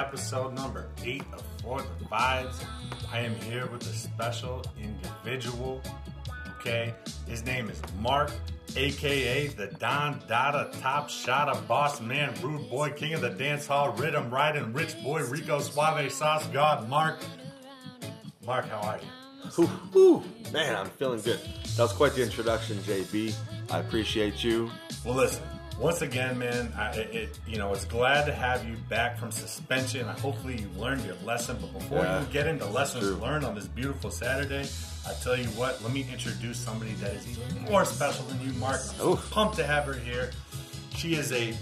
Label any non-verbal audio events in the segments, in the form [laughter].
episode number eight of For the Vibes. I am here with a special individual. Okay, his name is Mark, aka the Don Dada Top Shotta Boss Man, Rude Boy, King of the Dance Hall, Rhythm Riding, Rich Boy, Rico Suave Sauce God. Mark, Mark, how are you? Whew, whew. Man, I'm feeling good. That was quite the introduction, JB. I appreciate you. Well, listen. Once again, man, I, it, you know it's glad to have you back from suspension. I hopefully you learned your lesson. But before Yeah, you get into lessons true. learned on this beautiful Saturday, I tell you what. Let me introduce somebody that is even more special than you, Mark. I'm so pumped to have her here. She is a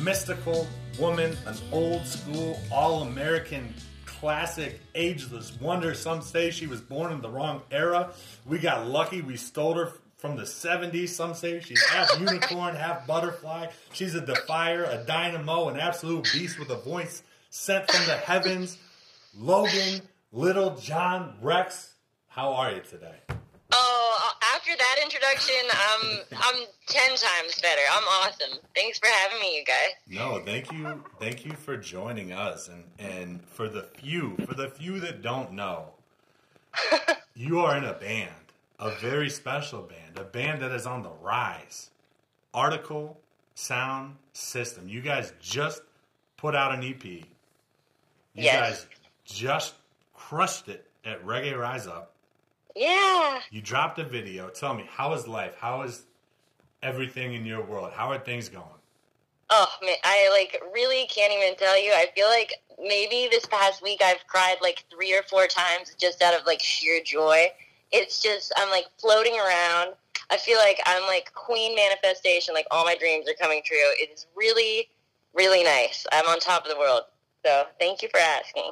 mystical woman, an old school, all American, classic, ageless wonder. Some say she was born in the wrong era. We got lucky, we stole her from the 70s. Some say she's half [laughs] unicorn, half butterfly. She's a defier, a dynamo, an absolute beast with a voice sent from the heavens. Logan, Little John Rex, how are you today? Oh, uh, after that introduction, I'm I'm ten times better. I'm awesome. Thanks for having me, you guys. No, thank you, thank you for joining us, and and for the few, for the few that don't know, [laughs] you are in a band, a very special band, a band that is on the rise. Artikal Sound System. You guys just put out an EP. You Yes. guys just crushed it at Reggae Rise Up. Yeah. You dropped a video. Tell me, how is life? How is everything in your world? How are things going? Oh man, I like really can't even tell you. I feel like maybe this past week I've cried like three or four times just out of like sheer joy. It's just I'm like floating around. I feel like I'm like queen manifestation. Like all my dreams are coming true. It is really, really nice. I'm on top of the world. So thank you for asking.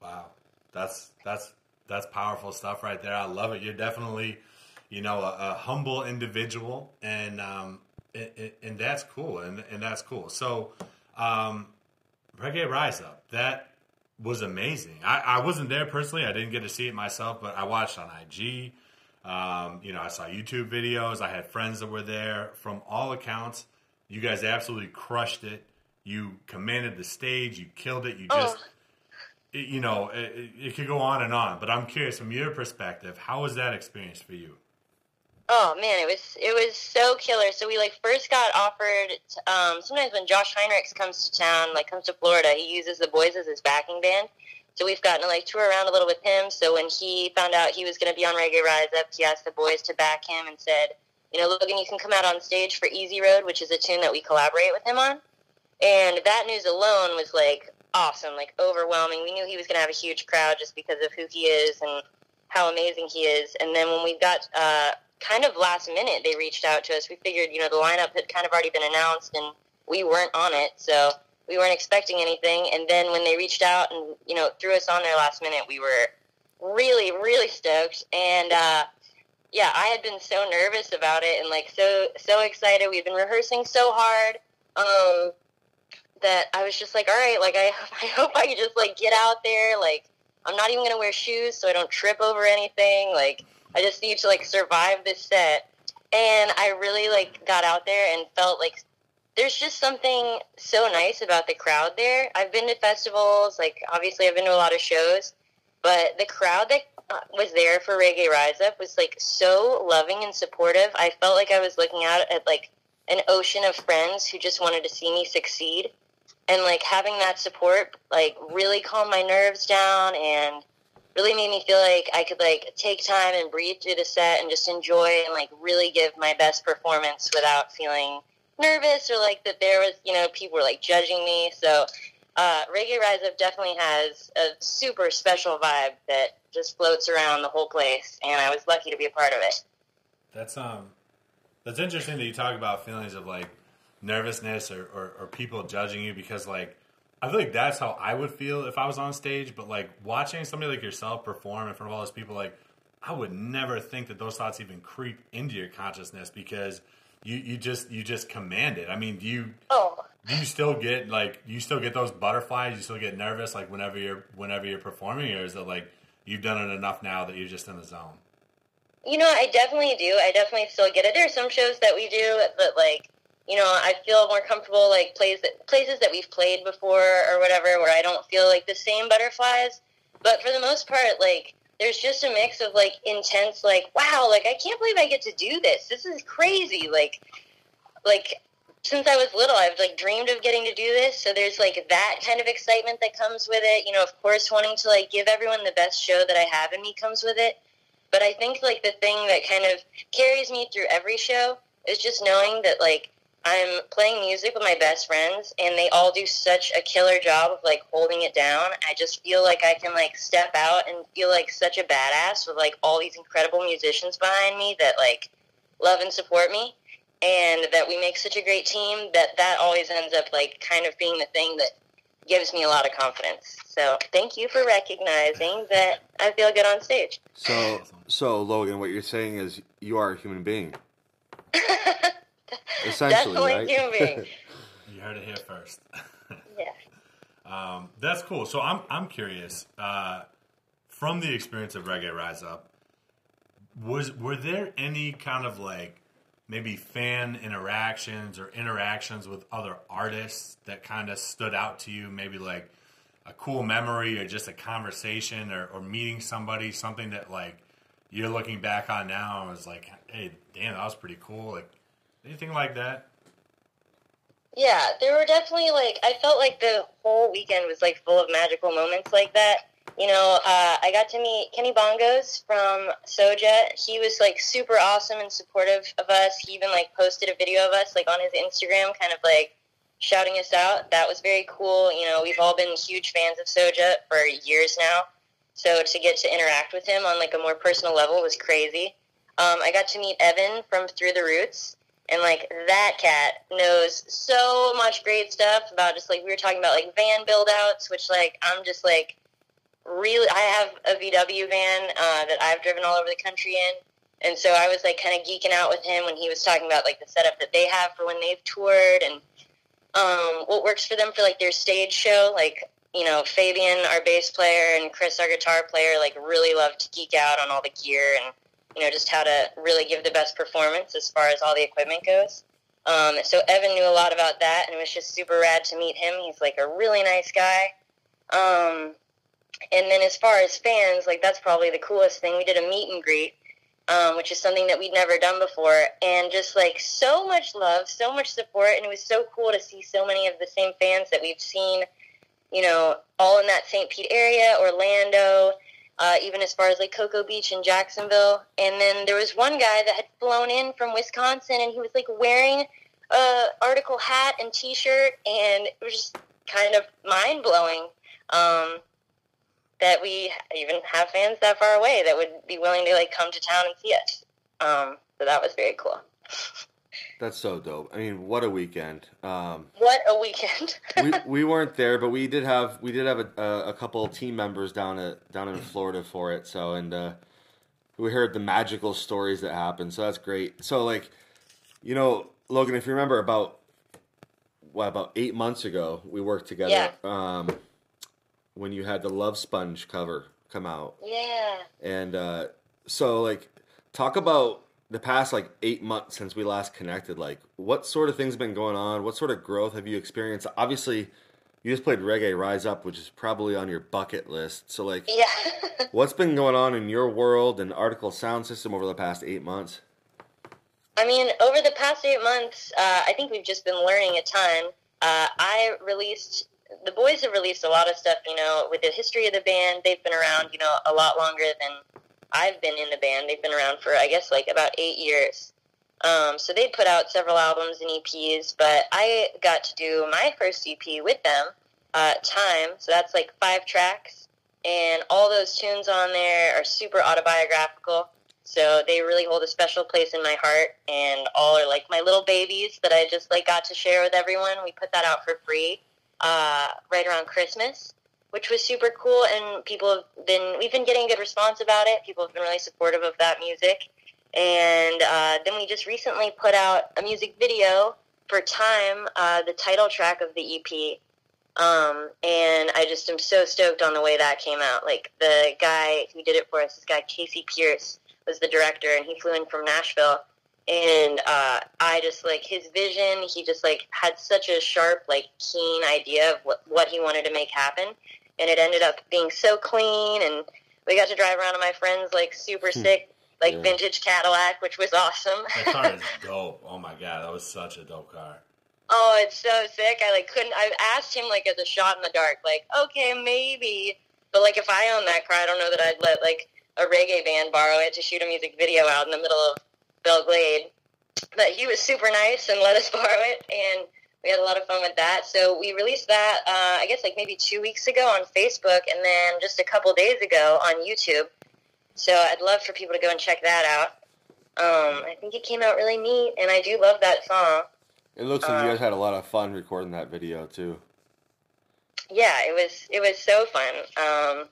Wow, that's that's that's powerful stuff right there. I love it. You're definitely, you know, a, a humble individual, and um, it, and that's cool, and and that's cool. So, um, Reggae Rise Up, that was amazing. I, I wasn't there personally. I didn't get to see it myself, but I watched on IG. Um, you know, I saw YouTube videos. I had friends that were there. From all accounts, you guys absolutely crushed it. You commanded the stage. You killed it. You Oh. just it- you know, it, it- it could go on and on, but I'm curious from your perspective, how was that experience for you? Oh man, it was it was so killer. So we like first got offered. Um, sometimes when Josh Heinrichs comes to town, like comes to Florida, he uses the boys as his backing band. So we've gotten to like tour around a little with him. So when he found out he was going to be on Reggae Rise Up, he asked the boys to back him and said, you know, Logan, you can come out on stage for Easy Road, which is a tune that we collaborate with him on. And that news alone was like awesome, like overwhelming. We knew he was going to have a huge crowd just because of who he is and how amazing he is. And then when we got uh, kind of last minute, they reached out to us. We figured, you know, the lineup had kind of already been announced and we weren't on it. So we weren't expecting anything. And then when they reached out and, you know, threw us on there last minute, we were really, really stoked. And, uh, yeah, I had been so nervous about it and like so so excited. We'd been rehearsing so hard um, that I was just like, all right, like I [laughs] I hope I could just like get out there. Like I'm not even gonna wear shoes so I don't trip over anything. Like I just need to like survive this set. And I really like got out there and felt like there's just something so nice about the crowd there. I've been to festivals, like obviously I've been to a lot of shows, but the crowd that uh, was there for Reggae Rise Up was like so loving and supportive. I felt like I was looking out at like an ocean of friends who just wanted to see me succeed. And like having that support like really calmed my nerves down and really made me feel like I could like take time and breathe through the set and just enjoy and like really give my best performance without feeling nervous or like that there was, you know, people were like judging me. So uh, Reggae Rise Up definitely has a super special vibe that just floats around the whole place, and I was lucky to be a part of it. That's um, That's interesting that you talk about feelings of like nervousness or, or, or people judging you because like I feel like that's how I would feel if I was on stage. But like watching somebody like yourself perform in front of all those people, like I would never think that those thoughts even creep into your consciousness because you, you just you just command it. I mean, do you Oh, do you still get like you still get those butterflies? You still get nervous like whenever you're whenever you're performing, or is it like you've done it enough now that you're just in the zone? You know, I definitely do. I definitely still get it. There are some shows that we do that, like, you know, I feel more comfortable, like places that, places that we've played before or whatever, where I don't feel like the same butterflies. But for the most part, like, there's just a mix of like intense, like, wow, like I can't believe I get to do this. This is crazy. Like, like since I was little, I've like dreamed of getting to do this. So there's like that kind of excitement that comes with it. You know, of course, wanting to like give everyone the best show that I have in me comes with it. But I think like the thing that kind of carries me through every show is just knowing that like I'm playing music with my best friends and they all do such a killer job of like holding it down. I just feel like I can like step out and feel like such a badass with like all these incredible musicians behind me that like love and support me and that we make such a great team that that always ends up like kind of being the thing that gives me a lot of confidence. So thank you for recognizing that I feel good on stage. So, so Logan, what you're saying is you are a human being. [laughs] Essentially, Definitely right? human. [laughs] You heard it here first. [laughs] Yeah. Um, that's cool. So I'm I'm curious. Uh, from the experience of Reggae Rise Up, was were there any kind of like maybe fan interactions or interactions with other artists that kind of stood out to you? Maybe like a cool memory or just a conversation or, or meeting somebody, something that like you're looking back on now and was like, hey, damn, that was pretty cool. Like anything like that? Yeah, there were definitely like I felt like the whole weekend was like full of magical moments like that. You know, uh, I got to meet Kenny Bongos from Soja. He was like super awesome and supportive of us. He even like posted a video of us like on his Instagram, kind of like shouting us out. That was very cool. You know, we've all been huge fans of Soja for years now. So to get to interact with him on like a more personal level was crazy. Um, I got to meet Evan from Through the Roots, and like that cat knows so much great stuff about just like we were talking about like van build outs, which like I'm just like really I have a VW van uh, that I've driven all over the country in, and so I was like kind of geeking out with him when he was talking about like the setup that they have for when they've toured and um, what works for them for like their stage show. Like you know, Fabian, our bass player, and Chris, our guitar player, like really love to geek out on all the gear and you know just how to really give the best performance as far as all the equipment goes. Um, so Evan knew a lot about that, and it was just super rad to meet him. He's like a really nice guy. Um, and then as far as fans, like that's probably the coolest thing. We did a meet and greet, um, which is something that we'd never done before, and just like so much love, so much support, and it was so cool to see so many of the same fans that we've seen, you know, all in that St. Pete area, Orlando, uh, even as far as like Cocoa Beach and Jacksonville. And then there was one guy that had flown in from Wisconsin, and he was like wearing a Artikal hat and T-shirt, and it was just kind of mind blowing. Um, that we even have fans that far away that would be willing to like come to town and see us. Um, so that was very cool. [laughs] That's so dope. I mean, what a weekend. Um, What a weekend! [laughs] we we [laughs] weren't there, but we did have we did have a, a, a couple team members down at down in Florida for it. So and uh, we heard the magical stories that happened. So that's great. So like, you know, Logan, if you remember about what about eight months ago, we worked together. Yeah. Um, when you had the Love Sponge cover come out, yeah. and uh, so like, talk about the past like eight months since we last connected. Like, what sort of things have been going on? What sort of growth have you experienced? Obviously, you just played Reggae Rise Up, which is probably on your bucket list. So, like, Yeah. [laughs] what's been going on in your world and Artikal Sound System over the past eight months? I mean, over the past eight months, uh, I think we've just been learning a ton. Uh, I released, the boys have released a lot of stuff, you know, with the history of the band. They've been around, you know, a lot longer than I've been in the band. They've been around for, I guess, like about eight years. Um, so they put out several albums and EPs, but I got to do my first EP with them, uh, Time. So that's like five tracks, and all those tunes on there are super autobiographical. So they really hold a special place in my heart, and all are like my little babies that I just like got to share with everyone. We put that out for free uh, right around Christmas, which was super cool, and people have been we've been getting a good response about it. People have been really supportive of that music, and uh, then we just recently put out a music video for Time, uh, the title track of the EP. Um, and I just am so stoked on the way that came out. Like the guy who did it for us, this guy Casey Pierce was the director, and he flew in from Nashville. And uh, I just like his vision. He just like had such a sharp, like keen idea of what what he wanted to make happen, and it ended up being so clean. And we got to drive around in my friend's like super hmm. sick, like Yeah. vintage Cadillac, which was awesome. That car is [laughs] dope. Oh my god, that was such a dope car. Oh, it's so sick. I like couldn't. I asked him like as a shot in the dark, like okay, maybe, but like if I owned that car, I don't know that I'd let like a reggae band borrow it to shoot a music video out in the middle of Belle Glade. But he was super nice and let us [laughs] borrow it, and we had a lot of fun with that. So we released that, uh, I guess like maybe two weeks ago on Facebook, and then just a couple days ago on YouTube. So I'd love for people to go and check that out. Um, I think it came out really neat, and I do love that song. It looks like you Uh, guys had a lot of fun recording that video too. yeah, it was it was so fun. Um,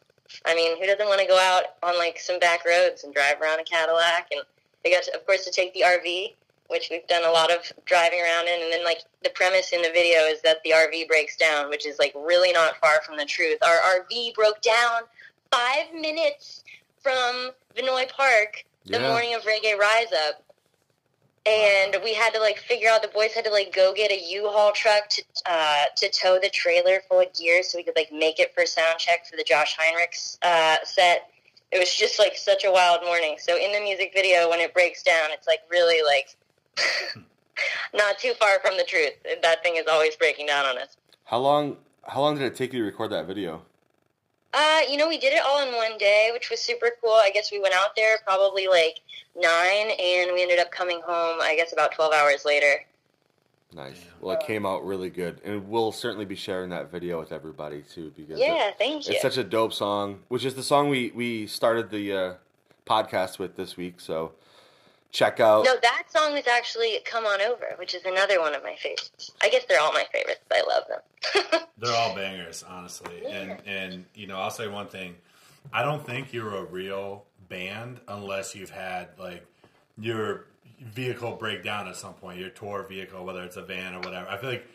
I mean, who doesn't want to go out on like some back roads and drive around a Cadillac? And we got, to, of course, to take the RV, which we've done a lot of driving around in. And then like the premise in the video is that the RV breaks down, which is like really not far from the truth. Our RV broke down five minutes from Vinoy Park the Yeah. morning of Reggae Rise Up. And we had to like figure out the boys had to like go get a U-Haul truck to uh, to tow the trailer full of gear so we could like make it for sound check for the Josh Heinrichs uh, set. It was just like such a wild morning. So in the music video, when it breaks down, it's like really like not too far from the truth. That thing is always breaking down on us. How long? How long did it take you to record that video? Uh, you know, we did it all in one day, which was super cool. I guess we went out there probably like nine, and we ended up coming home. I guess about twelve hours later. Nice. Well, it came out really good, and we'll certainly be sharing that video with everybody too because it- Yeah, thank you. it's such a dope song, which is the song we we started the uh, podcast with this week. So check out. No, that song is actually "Come On Over," which is another one of my favorites. I guess they're all my favorites. But I love them. [laughs] They're all bangers, honestly. Yeah. And and you know, I'll say one thing. I don't think you're a real band unless you've had like your vehicle break down at some point, your tour vehicle, whether it's a van or whatever. I feel like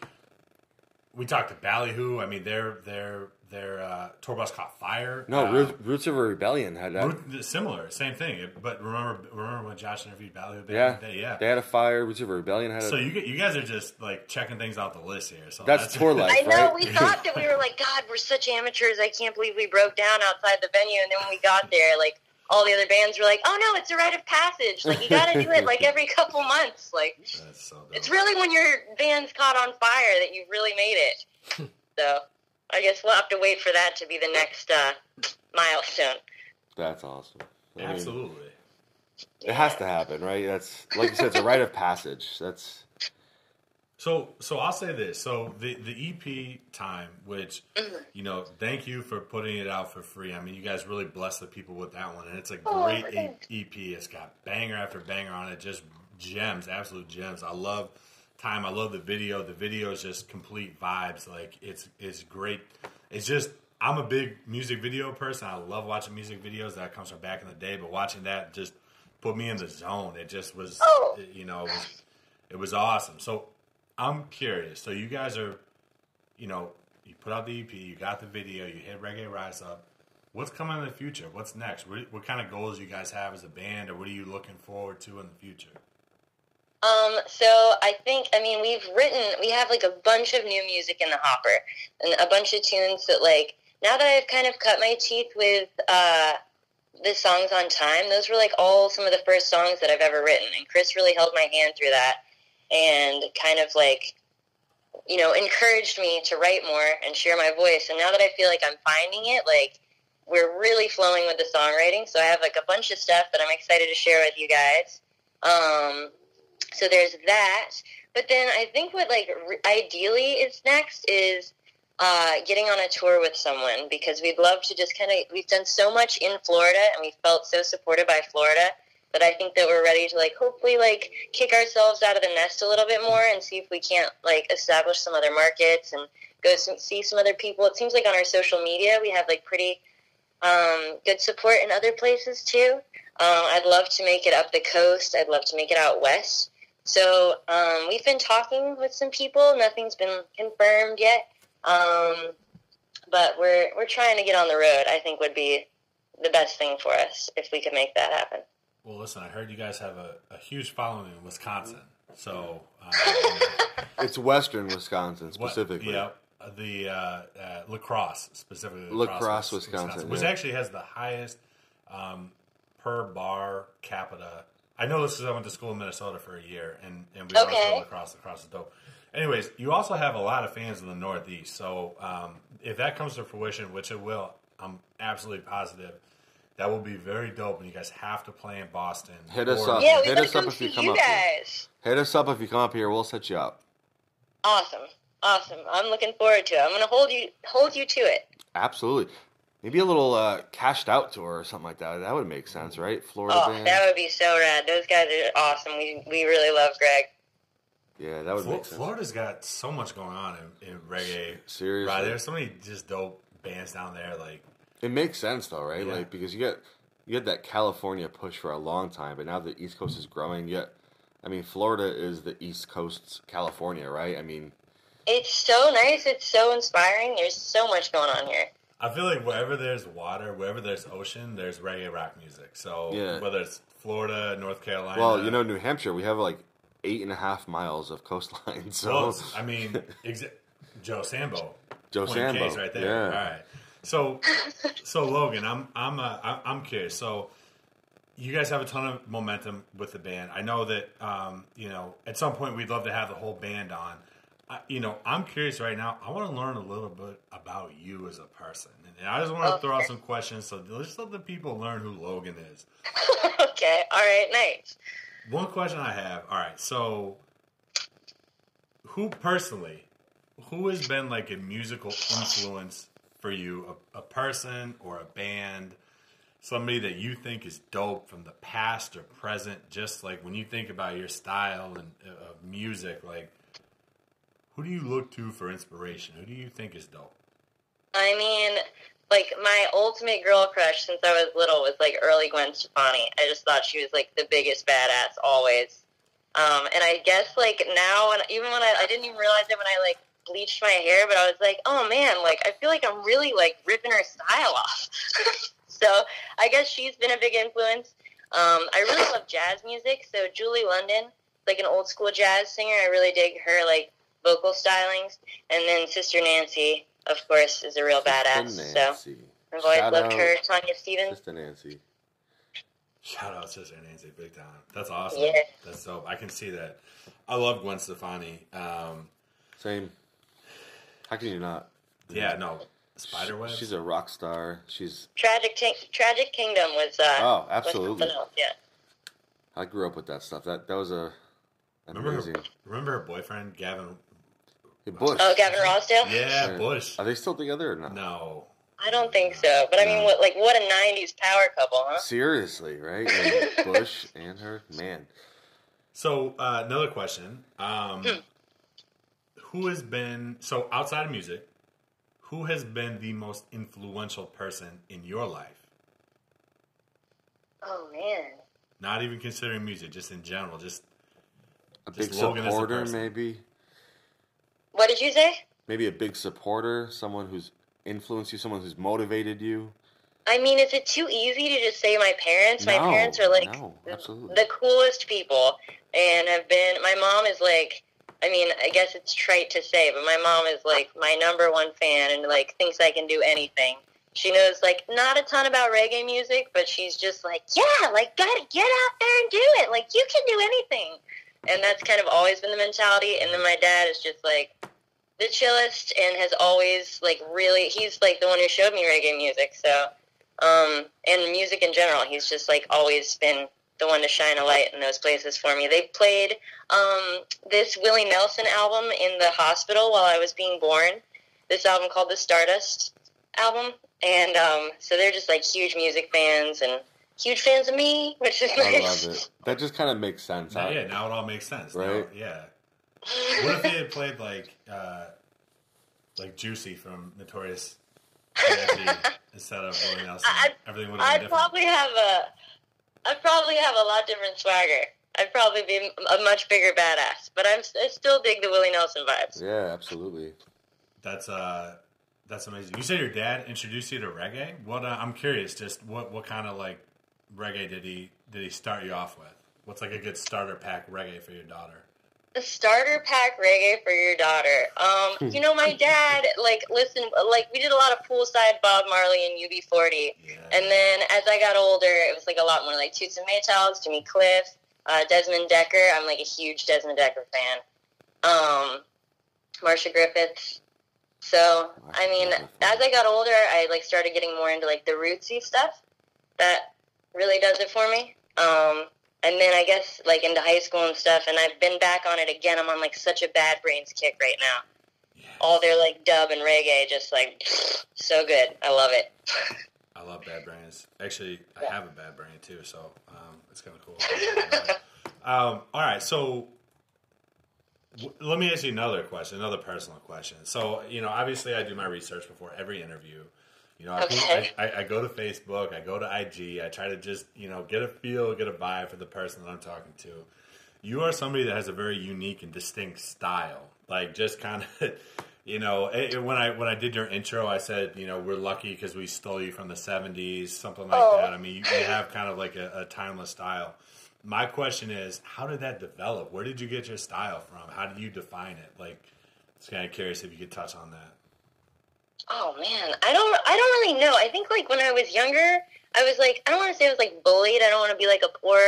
we talked to Ballyhoo. I mean, their their their uh, tour bus caught fire. No, Uh, Roots, Roots of a Rebellion had that. Root- similar, same thing. But remember, remember when Josh interviewed Ballyhoo? yeah, in yeah. They had a fire. Roots of a Rebellion had a. so you you guys are just like checking things off the list here. So That's tour [laughs] life. I know. right? We [laughs] thought that we were like, God, we're such amateurs. I can't believe we broke down outside the venue. And then when we got there, like all the other bands were like, Oh no, it's a rite of passage. Like you got to do it like every [laughs] couple months. Like so it's really when your band's caught on fire that you've really made it. [laughs] so I guess we'll have to wait for that to be the next uh, milestone. That's awesome. I mean, Absolutely. It has to happen, right? That's like you said, it's a rite of passage. That's So, so I'll say this. So the the EP time, which mm-hmm. you know, thank you for putting it out for free. I mean, you guys really bless the people with that one, and it's a Oh, great. E- EP. It's got banger after banger on it, just gems, absolute gems. I love time. I love the video. The video is just complete vibes. Like it's it's great. It's just I'm a big music video person. I love watching music videos. That comes from back in the day, but watching that just put me in the zone. It just was, Oh. you know, it was, it was awesome. So I'm curious. So you guys are, you know, you put out the EP, you got the video, you hit Reggae Rise Up. What's coming in the future? What's next? What, what kind of goals you guys have as a band, or what are you looking forward to in the future? Um, so I think, I mean, we've written, we have like a bunch of new music in the hopper and a bunch of tunes that like, now that I've kind of cut my teeth with, uh, the songs on time, those were like all some of the first songs that I've ever written. And Chris really held my hand through that and kind of like, you know, encouraged me to write more and share my voice. And now that I feel like I'm finding it, like, we're really flowing with the songwriting. So I have like a bunch of stuff that I'm excited to share with you guys. Um, so there's that. But then I think what like re- ideally is next is uh, getting on a tour with someone because we'd love to just kind of we've done so much in Florida and we felt so supported by Florida but I think that we're ready to like hopefully like kick ourselves out of the nest a little bit more and see if we can't like establish some other markets and go see some other people. It seems like on our social media we have like pretty um, good support in other places too. Um, I'd love to make it up the coast. I'd love to make it out west. So um, we've been talking with some people. Nothing's been confirmed yet, um, but we're we're trying to get on the road. I think would be the best thing for us if we could make that happen. Well, listen, I heard you guys have a, a huge following in Wisconsin. So, um, It's Western Wisconsin what- specifically. yeah, the uh, uh, La Crosse specifically. La Crosse, Wis- Wisconsin, which yeah. actually has the highest um, per bar capita. I know this because I went to school in Minnesota for a year, and and we Okay. also lacrosse. Lacrosse is dope. Anyways, you also have a lot of fans in the Northeast. So um, if that comes to fruition, which it will, I'm absolutely positive. That will be very dope, and you guys have to play in Boston. Hit us or- up. Yeah, we Hit us up if you come you up here. guys. Hit us up if you come up here. We'll set you up. Awesome, awesome. I'm looking forward to it. I'm gonna hold you hold you to it. Absolutely. Maybe a little uh, Kash'd Out tour or something like that. That would make sense, right? Florida Oh, band. that would be so rad. Those guys are awesome. We we really love Greg. yeah, that would Flo- make sense. Florida's got so much going on in, in reggae. Seriously. right? There's so many just dope bands down there. Like, It makes sense though, right? Yeah. Like because you get you get that California push for a long time, but now the East Coast is growing. Yet, I mean, Florida is the East Coast's California, right? I mean, It's so nice. It's so inspiring. There's so much going on here. I feel like wherever there's water, wherever there's ocean, there's reggae rock music. So Yeah. whether it's Florida, North Carolina, well, you know, New Hampshire, we have like eight and a half miles of coastline. [laughs] So well, I mean, exa- Joe Sambo, Joe Point Sambo, K's right there. yeah. All right. So, so Logan, I'm I'm uh, I'm curious. So, you guys have a ton of momentum with the band. I know that um, you know at some point we'd love to have the whole band on. I, you know, I'm curious right now. I want to learn a little bit about you as a person, and I just want to throw out some questions. So let's let the people learn who Logan is. [laughs] okay. All right. Nice. One question I have. All right, so who personally, who has been like a musical influence for you? A, a person or a band? Somebody that you think is dope from the past or present? Just like when you think about your style and uh, of music, like who do you look to for inspiration? Who do you think is dope? I mean, like my ultimate girl crush since I was little was like early Gwen Stefani. I just thought she was like the biggest badass always. Um, and I guess like now, and even when I, I didn't even realize it when I like bleached my hair, but I was like, oh man, like I feel like I'm really like ripping her style off. [laughs] so I guess she's been a big influence. Um, I really love jazz music, so Julie London, like an old school jazz singer, I really dig her like vocal stylings. And then Sister Nancy, of course, is a real badass. Sister So I've always Shout loved out her. Tanya Stephens. Sister Nancy. Shout out Sister Nancy, big time. That's awesome. Yeah. That's dope. I can see that. I love Gwen Stefani. Um, Same. How can you not? yeah, no, Spiderweb. She's a rock star. She's. Tragic, Ti- Tragic Kingdom was. Uh, Oh, absolutely. something else, Yeah. I grew up with that stuff. That that was a Remember amazing. her, remember her boyfriend Gavin? Hey, Bush. Oh, Gavin Rossdale. Yeah, Yeah. Bush. Are they still together or not? No, I don't think so, but I mean, No. what like what a '90s power couple, huh? Seriously, right? I mean, [laughs] Bush and her man. So uh, another question: um, Hmm. Who has been so outside of music? Who has been the most influential person in your life? Oh man. Not even considering music, just in general. Just A Just big Logan as a supporter, maybe. What did you say? Maybe a big supporter, someone who's influenced you, someone who's motivated you. I mean, is it too easy to just say my parents? My parents are like no, absolutely. the coolest people, and have been. My mom is like. I mean, I guess it's trite to say, but my mom is like my number one fan, and like thinks I can do anything. She knows like not a ton about reggae music, but she's just like, yeah, like gotta get out there and do it. Like you can do anything, and that's kind of always been the mentality. And then my dad is just like the chillest and has always like really. He's like the one who showed me reggae music, so um, and music in general. He's just like always been the one to shine a light in those places for me. They played um, this Willie Nelson album in the hospital while I was being born. This album called the Stardust album, and um, so they're just like huge music fans, and huge fans of me, which is I nice. love it. That just kind of makes sense. Now, yeah, now it all makes sense. Now- Right? yeah. What if they had played like uh, like Juicy from Notorious B.I.G. [laughs] instead of Willie Nelson? I- Everything would have been I'd different. probably have a, I'd probably have a lot different swagger. I'd probably be a much bigger badass. But I'm, I still dig the Willie Nelson vibes. Yeah, absolutely. That's uh, that's amazing. You said your dad introduced you to reggae. What uh, I'm curious, just what what kind of like reggae did he did he start you off with? What's like a good starter pack reggae for your daughter? The starter pack reggae for your daughter. Um, you know, my dad like listen like we did a lot of poolside Bob Marley and UB40. Yeah. And then as I got older, it was like a lot more like Toots and Maytals, Jimmy Cliff, uh, Desmond Dekker. I'm like a huge Desmond Dekker fan. Um, Marcia Griffiths. So I mean, as I got older, I like started getting more into like the rootsy stuff. That really does it for me. Um, and then I guess like into high school and stuff, and I've been back on it again. I'm on like such a bad brains kick right now. Yes. All their like dub and reggae, just like [sniffs] so good. I love it. [laughs] I love bad brains. Actually, I have a bad brain too, so um, it's kind of cool. [laughs] um, all right, so w- let me ask you another question, another personal question. So, you know, obviously, I do my research before every interview. You know, I, Okay. I, I go to Facebook, I go to IG, I try to just you know get a feel, get a vibe for the person that I'm talking to. You are somebody that has a very unique and distinct style, like just kind of. [laughs] You know, it, it- when I when I did your intro, I said, you know, we're lucky because we stole you from the '70s, something like Oh. that. I mean, you, you have kind of like a, a timeless style. My question is, how did that develop? Where did you get your style from? How did you define it? Like, it's kind of curious if you could touch on that. Oh man, I don't I don't really know. I think like when I was younger, I was like I don't want to say I was like bullied. I don't want to be like a poor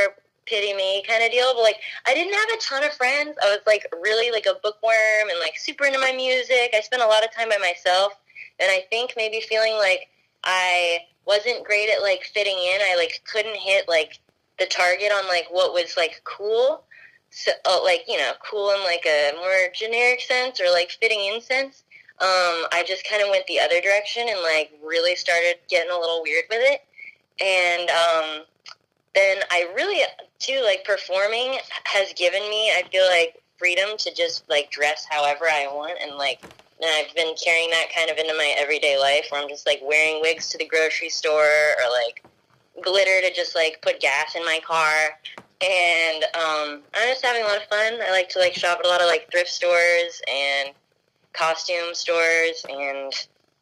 pity me kind of deal, but like I didn't have a ton of friends. I was like really like a bookworm and like super into my music. I spent a lot of time by myself, and I think maybe feeling like I wasn't great at like fitting in. I like couldn't hit like the target on like what was like cool. So uh, like you know, cool in like a more generic sense or like fitting in sense um, I just kind of went the other direction and like really started getting a little weird with it. And um, then I really too like performing has given me I feel like freedom to just like dress however I want and like and I've been carrying that kind of into my everyday life where I'm just like wearing wigs to the grocery store or like glitter to just like put gas in my car and um, I'm just having a lot of fun. I like to like shop at a lot of like thrift stores and costume stores and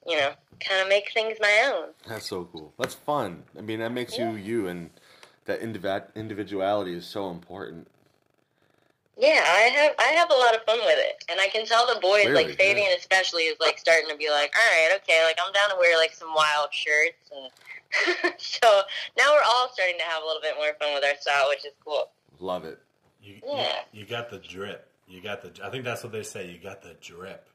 you know kind of make things my own That's so cool. That's fun. I mean, that makes you you, and that individ- individuality is so important. yeah i have i have a lot of fun with it and i can tell the boys Clearly, like fabian especially is like starting to be like all right okay like i'm down to wear like some wild shirts and [laughs] so now we're all starting to have a little bit more fun with our style which is cool Love it. You, Yeah. you, you got the drip. You got the. I think that's what they say. You got the drip.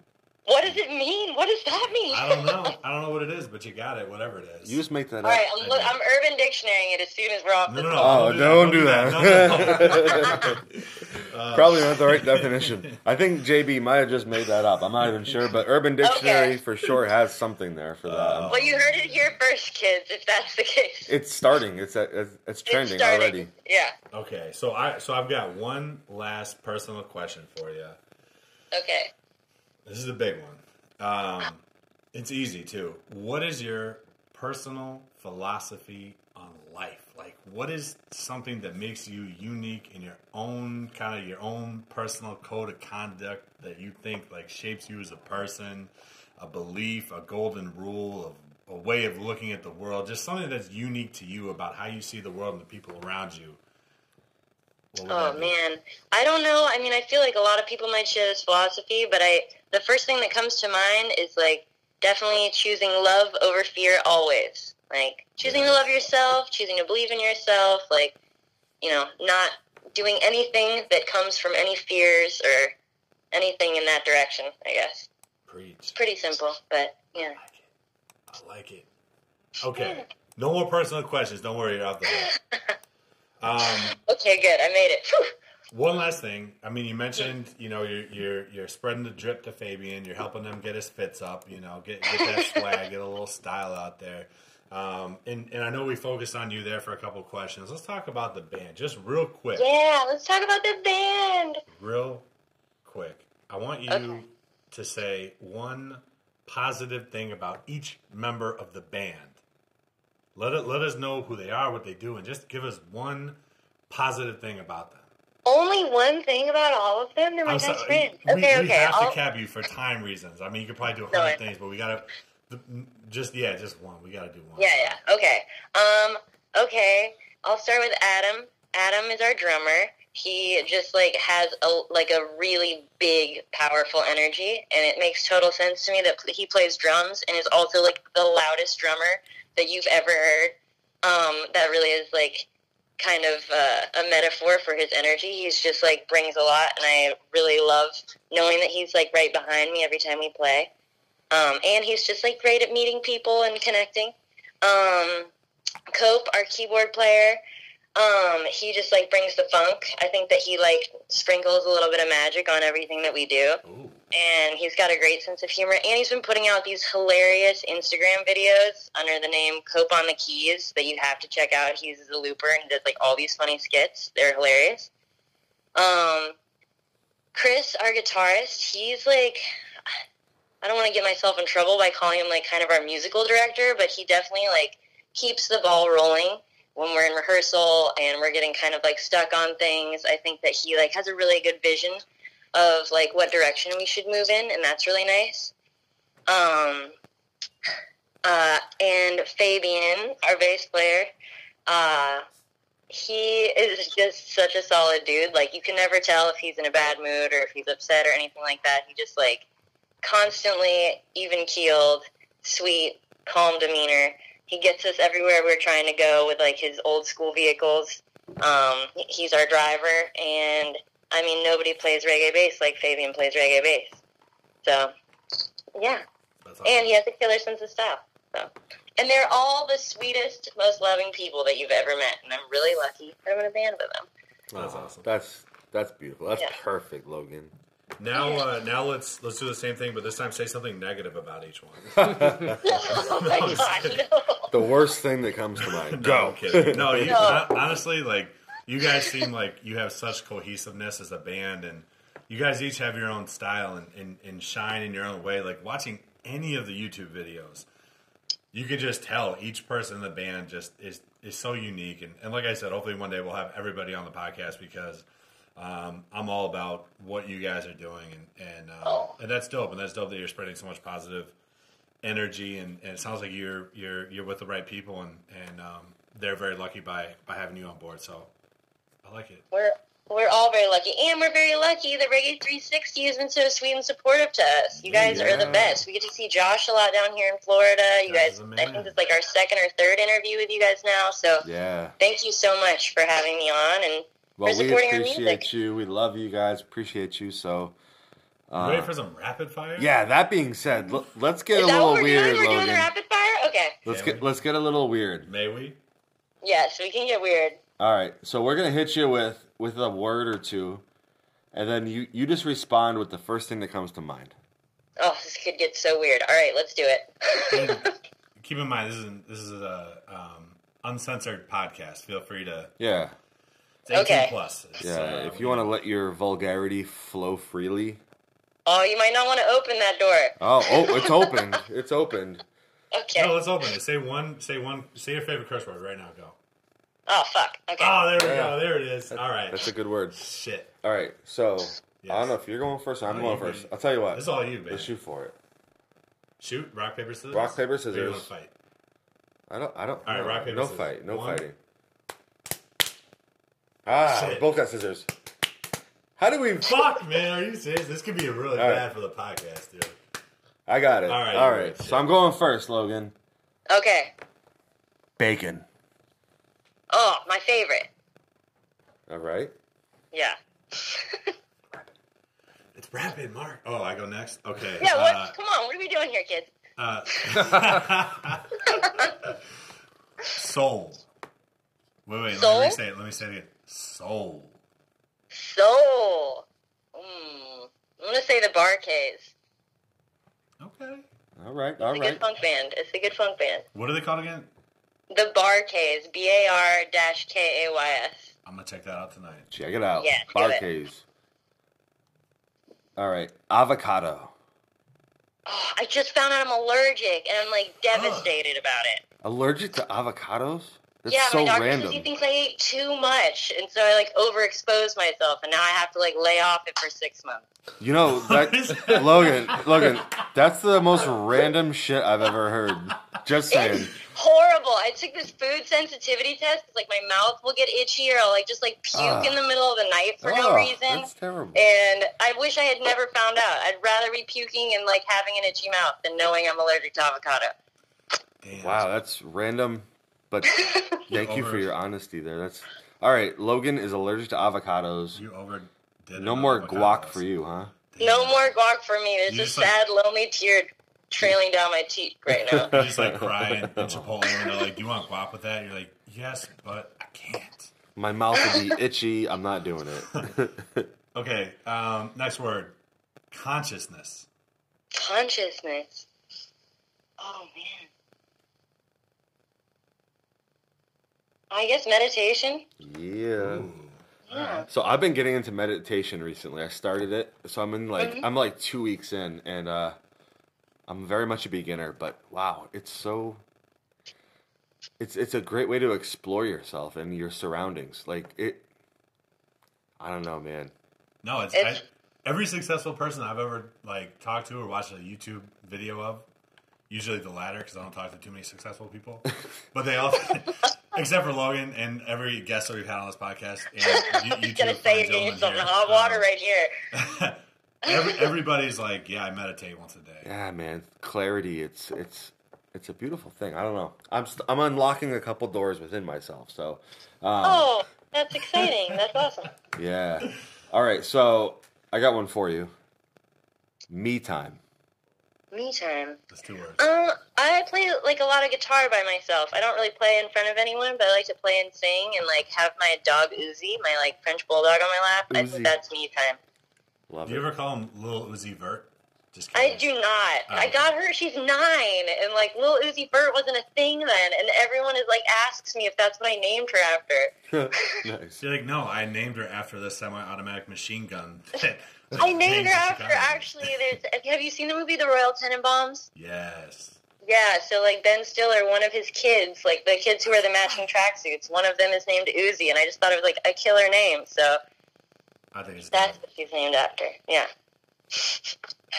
What does it mean what does that mean I don't know. I don't know what it is, but you got it. Whatever it is. You just make that all up. right I'm, look, I'm urban dictionarying it as soon as we're off no, the no, no. Oh, don't do that. [laughs] Uh, Probably not the right definition. [laughs] I think JB might have just made that up. I'm not even sure, but Urban Dictionary Okay. for sure has something there for that. Uh, well you heard it here first kids if that's the case it's starting. It's it's, it's It's trending starting. already. yeah Okay, so I so I've got one last personal question for you. okay This is a big one. Um, it's easy too. What is your personal philosophy on life? Like, what is something that makes you unique in your own kind of your own personal code of conduct that you think like shapes you as a person, a belief, a golden rule, a, a way of looking at the world, just something that's unique to you about how you see the world and the people around you. Oh man, I don't know. I mean, I feel like a lot of people might share this philosophy, but I the first thing that comes to mind is like definitely choosing love over fear always. Like choosing to love yourself, choosing to believe in yourself, like you know, not doing anything that comes from any fears or anything in that direction, I guess. Preach. Pretty simple, but yeah. I like it. Okay. No more personal questions. Don't worry, you're off the hook. [laughs] Um, Okay, good. I made it. Whew. One last thing. I mean, you mentioned, you know, you're you're you're spreading the drip to Fabian. You're helping him get his fits up. You know, get get that [laughs] swag, get a little style out there. Um, and, and I know we focused on you there for a couple questions. Let's talk about the band, just real quick. Yeah, let's talk about the band. Real quick. I want you Okay. to say one positive thing about each member of the band. Let it let us know who they are, what they do, and just give us one positive thing about them. Only one thing about all of them. They're my I'm best sorry, friends. we, Okay, we okay. have I'll- to cap you for time reasons. I mean, you could probably do a hundred I- things, but we gotta just yeah, just one. We gotta do one. Yeah, yeah. Okay. Um, okay. I'll start with Adam. Adam is our drummer. He just like has a like a really big, powerful energy, and it makes total sense to me that he plays drums and is also like the loudest drummer that you've ever heard. Um, that really is like kind of uh, a metaphor for his energy. He's just like brings a lot, and I really love knowing that he's like right behind me every time we play. Um, and he's just like great at meeting people and connecting. Um, Cope, our keyboard player, um, he just like brings the funk. I think that he like sprinkles a little bit of magic on everything that we do, Ooh. and he's got a great sense of humor. And he's been putting out these hilarious Instagram videos under the name Cope on the Keys that you have to check out. He uses a looper and he does like all these funny skits. They're hilarious. Um, Chris, our guitarist, he's like I don't want to get myself in trouble by calling him like kind of our musical director, but he definitely like keeps the ball rolling when we're in rehearsal and we're getting kind of like stuck on things. I think that he like has a really good vision of like what direction we should move in, and that's really nice. Um, uh, and Fabian, our bass player, uh, he is just such a solid dude. Like you can never tell if he's in a bad mood or if he's upset or anything like that. He just like constantly even keeled, sweet, calm demeanor. He gets us everywhere we're trying to go with like his old school vehicles. Um, he's our driver, and I mean nobody plays reggae bass like Fabian plays reggae bass. So, yeah, That's awesome. and he has a killer sense of style. So, and they're all the sweetest, most loving people that you've ever met, and I'm really lucky that I'm in a band with them. That's awesome. That's that's beautiful. That's Yeah. perfect, Logan. Now, uh, now let's let's do the same thing, but this time say something negative about each one. [laughs] oh my I'm gosh, kidding. no. The worst thing that comes to mind. No, I'm kidding. No, you, No. hon- honestly, like you guys seem like you have such cohesiveness as a band, and you guys each have your own style and, and, and shine in your own way. Like watching any of the YouTube videos, you can just tell each person in the band just is is so unique. And, and like I said, hopefully one day we'll have everybody on the podcast because um, I'm all about what you guys are doing, and and um, Oh. and that's dope. And that's dope that you're spreading so much positive energy, and, and it sounds like you're you're you're with the right people, and and um, they're very lucky by by having you on board. So I like it. We're we're all very lucky, and we're very lucky that Reggae 360 has been so sweet and supportive to us. You guys are the best. We get to see Josh a lot down here in Florida. You Josh guys, is a I man. think it's like our second or third interview with you guys now. So Yeah. thank you so much for having me on, and Well, we appreciate you. We love you guys. Appreciate you. So, uh, ready for some rapid fire? yeah. That being said, l- let's get Is a that little what we're weird, doing? We're doing Logan. the rapid fire. Okay. let's Can get we? let's get a little weird. May we? Yes, we can get weird. All right. So we're gonna hit you with with a word or two, and then you you just respond with the first thing that comes to mind. Oh, this could get so weird. All right, let's do it. [laughs] keep in mind this is this is a um, uncensored podcast. Feel free to. Yeah. It's 18 Okay. plus. It's, Yeah. uh, if you want to let your vulgarity flow freely. oh, you might not want to open that door. Oh, oh, it's [laughs] opened. It's opened. Okay. No, let's open it. Say one. Say one. Say your favorite curse word right now. Go. Oh, fuck. Okay. Oh, there we Yeah. go. There it is. All right. That's a good word. Shit. All right. So I don't know if you're going first or I'm going first. I'll tell you what. This is all you, man. Let's shoot for it. Shoot. Rock paper scissors. Rock, paper, Or you scissors. fight. I don't. I don't. All right, no, rock, paper, no scissors. fight. No One. fighting. Ah, Shit. both got scissors. How do we? Fuck, man. Are you serious? This could be really All right. bad for the podcast, dude. I got it. All right, All right. So I'm going first, Logan. Okay. Bacon. Oh, my favorite. All right. Yeah. [laughs] It's rapid, Mark. Oh, I go next. Okay. Yeah, what? uh, Come on, what are we doing here, kids? Uh, [laughs] [laughs] soul. Wait, wait. Soul? Let me say it. Let me say it again. Soul. Soul. Mm. I'm gonna say the Bar-Kays. Okay. All right. It's All a good funk band. It's a good funk band. What are they called again? The Bar-Kays, B A R dash K A Y S. I'm gonna check that out tonight. Check it out. Yeah, do it. All right, avocado. Oh, I just found out I'm allergic, and I'm like devastated about it. Allergic to avocados? That's yeah, so my doctor random. says he thinks I ate too much, and so I like overexposed myself, and now I have to like lay off it for six months. You know, [laughs] that, Logan, Logan, that's the most random shit I've ever heard. Just saying. It's horrible. I took this food sensitivity test. 'cause, like my mouth will get itchy, or I'll like just like puke Ah. in the middle of the night for no Oh, reason. That's terrible. And I wish I had never found out. I'd rather be puking and like having an itchy mouth than knowing I'm allergic to avocado. Damn. Wow, that's random, but [laughs] thank you for your honesty there. That's all right. Logan is allergic to avocados. You overdid it No on more guac avocados. for you, huh? Damn. No more guac for me. There's You a just, like- sad, lonely tear trailing down my cheek right now. [laughs] You just like cry in [laughs] Chipotle and they're like, "Do you want guac with that?" You're like, "Yes, but I can't." My mouth would be itchy. I'm not doing it. Okay, um, next word, consciousness. Consciousness. Oh man. I guess meditation. yeah. Ooh. Yeah. So I've been getting into meditation recently. I started it, so I'm in like Mhm. I'm like two weeks in, and uh, I'm very much a beginner. But wow, it's so it's it's a great way to explore yourself and your surroundings. Like it, I don't know, man. No, it's, It's- I, every successful person I've ever like talked to or watched a YouTube video of. Usually the latter because I don't talk to too many successful people, [laughs] but they all, except for Logan and every guest that we've had on this podcast. And [laughs] you, I was you gonna say you're fine getting gentlemen some here, hot water um, right here. [laughs] Every, everybody's like, yeah, I meditate once a day. Yeah, man, clarity. It's it's it's a beautiful thing. I don't know. I'm st- I'm unlocking a couple doors within myself. So, um, Oh, that's exciting. That's awesome. [laughs] yeah. All right, so I got one for you. Me time. Me time. That's two words. Um, I play like a lot of guitar by myself. I don't really play in front of anyone, but I like to play and sing and like have my dog Uzi, my like French bulldog, on my lap. I Uzi. think that's me time. Love Do you it. ever call him Lil Uzi Vert? Just I do not. Oh. I got her. She's nine, and like Lil Uzi Vert wasn't a thing then, and everyone is like asks me if that's what I named her after. [laughs] nice. You're like, no, I named her after the semi-automatic machine gun. That I [laughs] named her after. Actually, there's. Have you seen the movie The Royal Tenenbaums? Yes. Yeah, so like Ben Stiller, one of his kids, like the kids who wear the matching tracksuits, one of them is named Uzi, and I just thought it was like a killer name, so I think it's that's what she's named after. Yeah,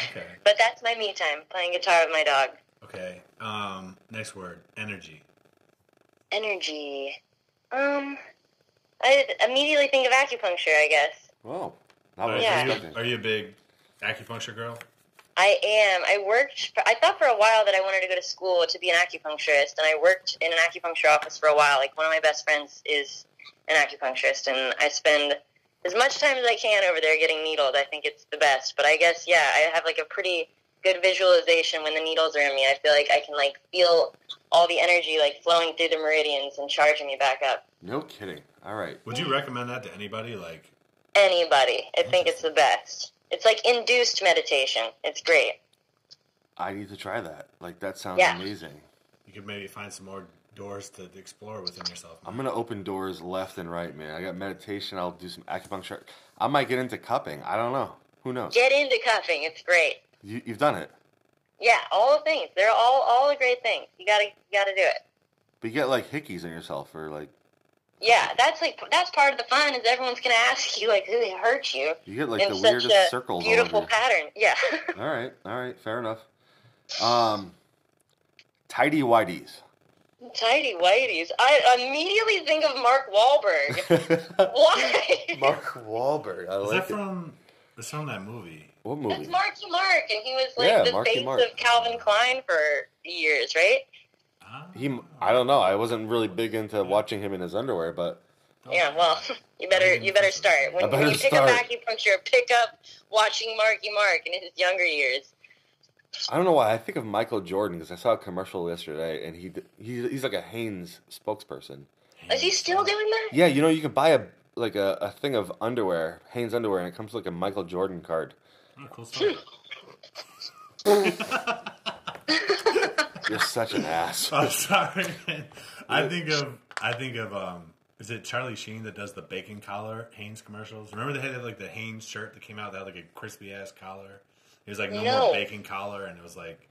okay. [laughs] but that's my me time, playing guitar with my dog. Okay. Um, next word, energy. Energy. Um, I immediately think of acupuncture. I guess Whoa. Not what Are, I was Yeah. are, you, expecting. are you a big acupuncture girl? I am. I worked. For, I thought for a while that I wanted to go to school to be an acupuncturist, and I worked in an acupuncture office for a while. Like one of my best friends is an acupuncturist, and I spend as much time as I can over there getting needled. I think it's the best. But I guess yeah, I have like a pretty good visualization when the needles are in me. I feel like I can like feel all the energy like flowing through the meridians and charging me back up. No kidding. All right. Would you recommend that to anybody? Like, Anybody, I think it's the best. It's like induced meditation. It's great. I need to try that. Like that sounds Yeah. amazing. you could maybe find some more doors to explore within yourself. I'm gonna open doors left and right, man. I got meditation. I'll do some acupuncture. I might get into cupping. I don't know. Who knows? Get into cupping. It's great. You, you've done it, Yeah, all the things. They're all all the great things. You gotta you gotta do it. but you get like hickeys on yourself, or like Yeah, that's like that's part of the fun is everyone's gonna ask you like who hurt you you get like in the such weirdest a circles. beautiful all pattern. Yeah. [laughs] All right, all right, fair enough. Um, tidy whities. Tidy whities. I immediately think of Mark Wahlberg. [laughs] Why? Mark Wahlberg. I Is like that it. from? It's from that movie. What movie? That's Marky Mark, and he was like Yeah, the Marky face Mark. of Calvin Klein for years, right? Ah. He. I don't know. I wasn't really big into watching him in his underwear, but Yeah, well, [laughs] you better you better start. When, better when you pick start. up acupuncture, pick up watching Marky Mark in his younger years. I don't know why. I think of Michael Jordan because I saw a commercial yesterday, and he he he's like a Hanes spokesperson. Is he still doing that? Yeah, you know, you can buy a like a, a thing of underwear, Hanes underwear, and it comes with like a Michael Jordan card. Oh, cool stuff. [laughs] [laughs] You're such an ass. I'm [laughs] sorry. Man. I think of I think of um. Is it Charlie Sheen that does the bacon collar Hanes commercials? Remember they had like the Hanes shirt that came out that had like a crispy ass collar. It was like no, No. more bacon collar, and it was like,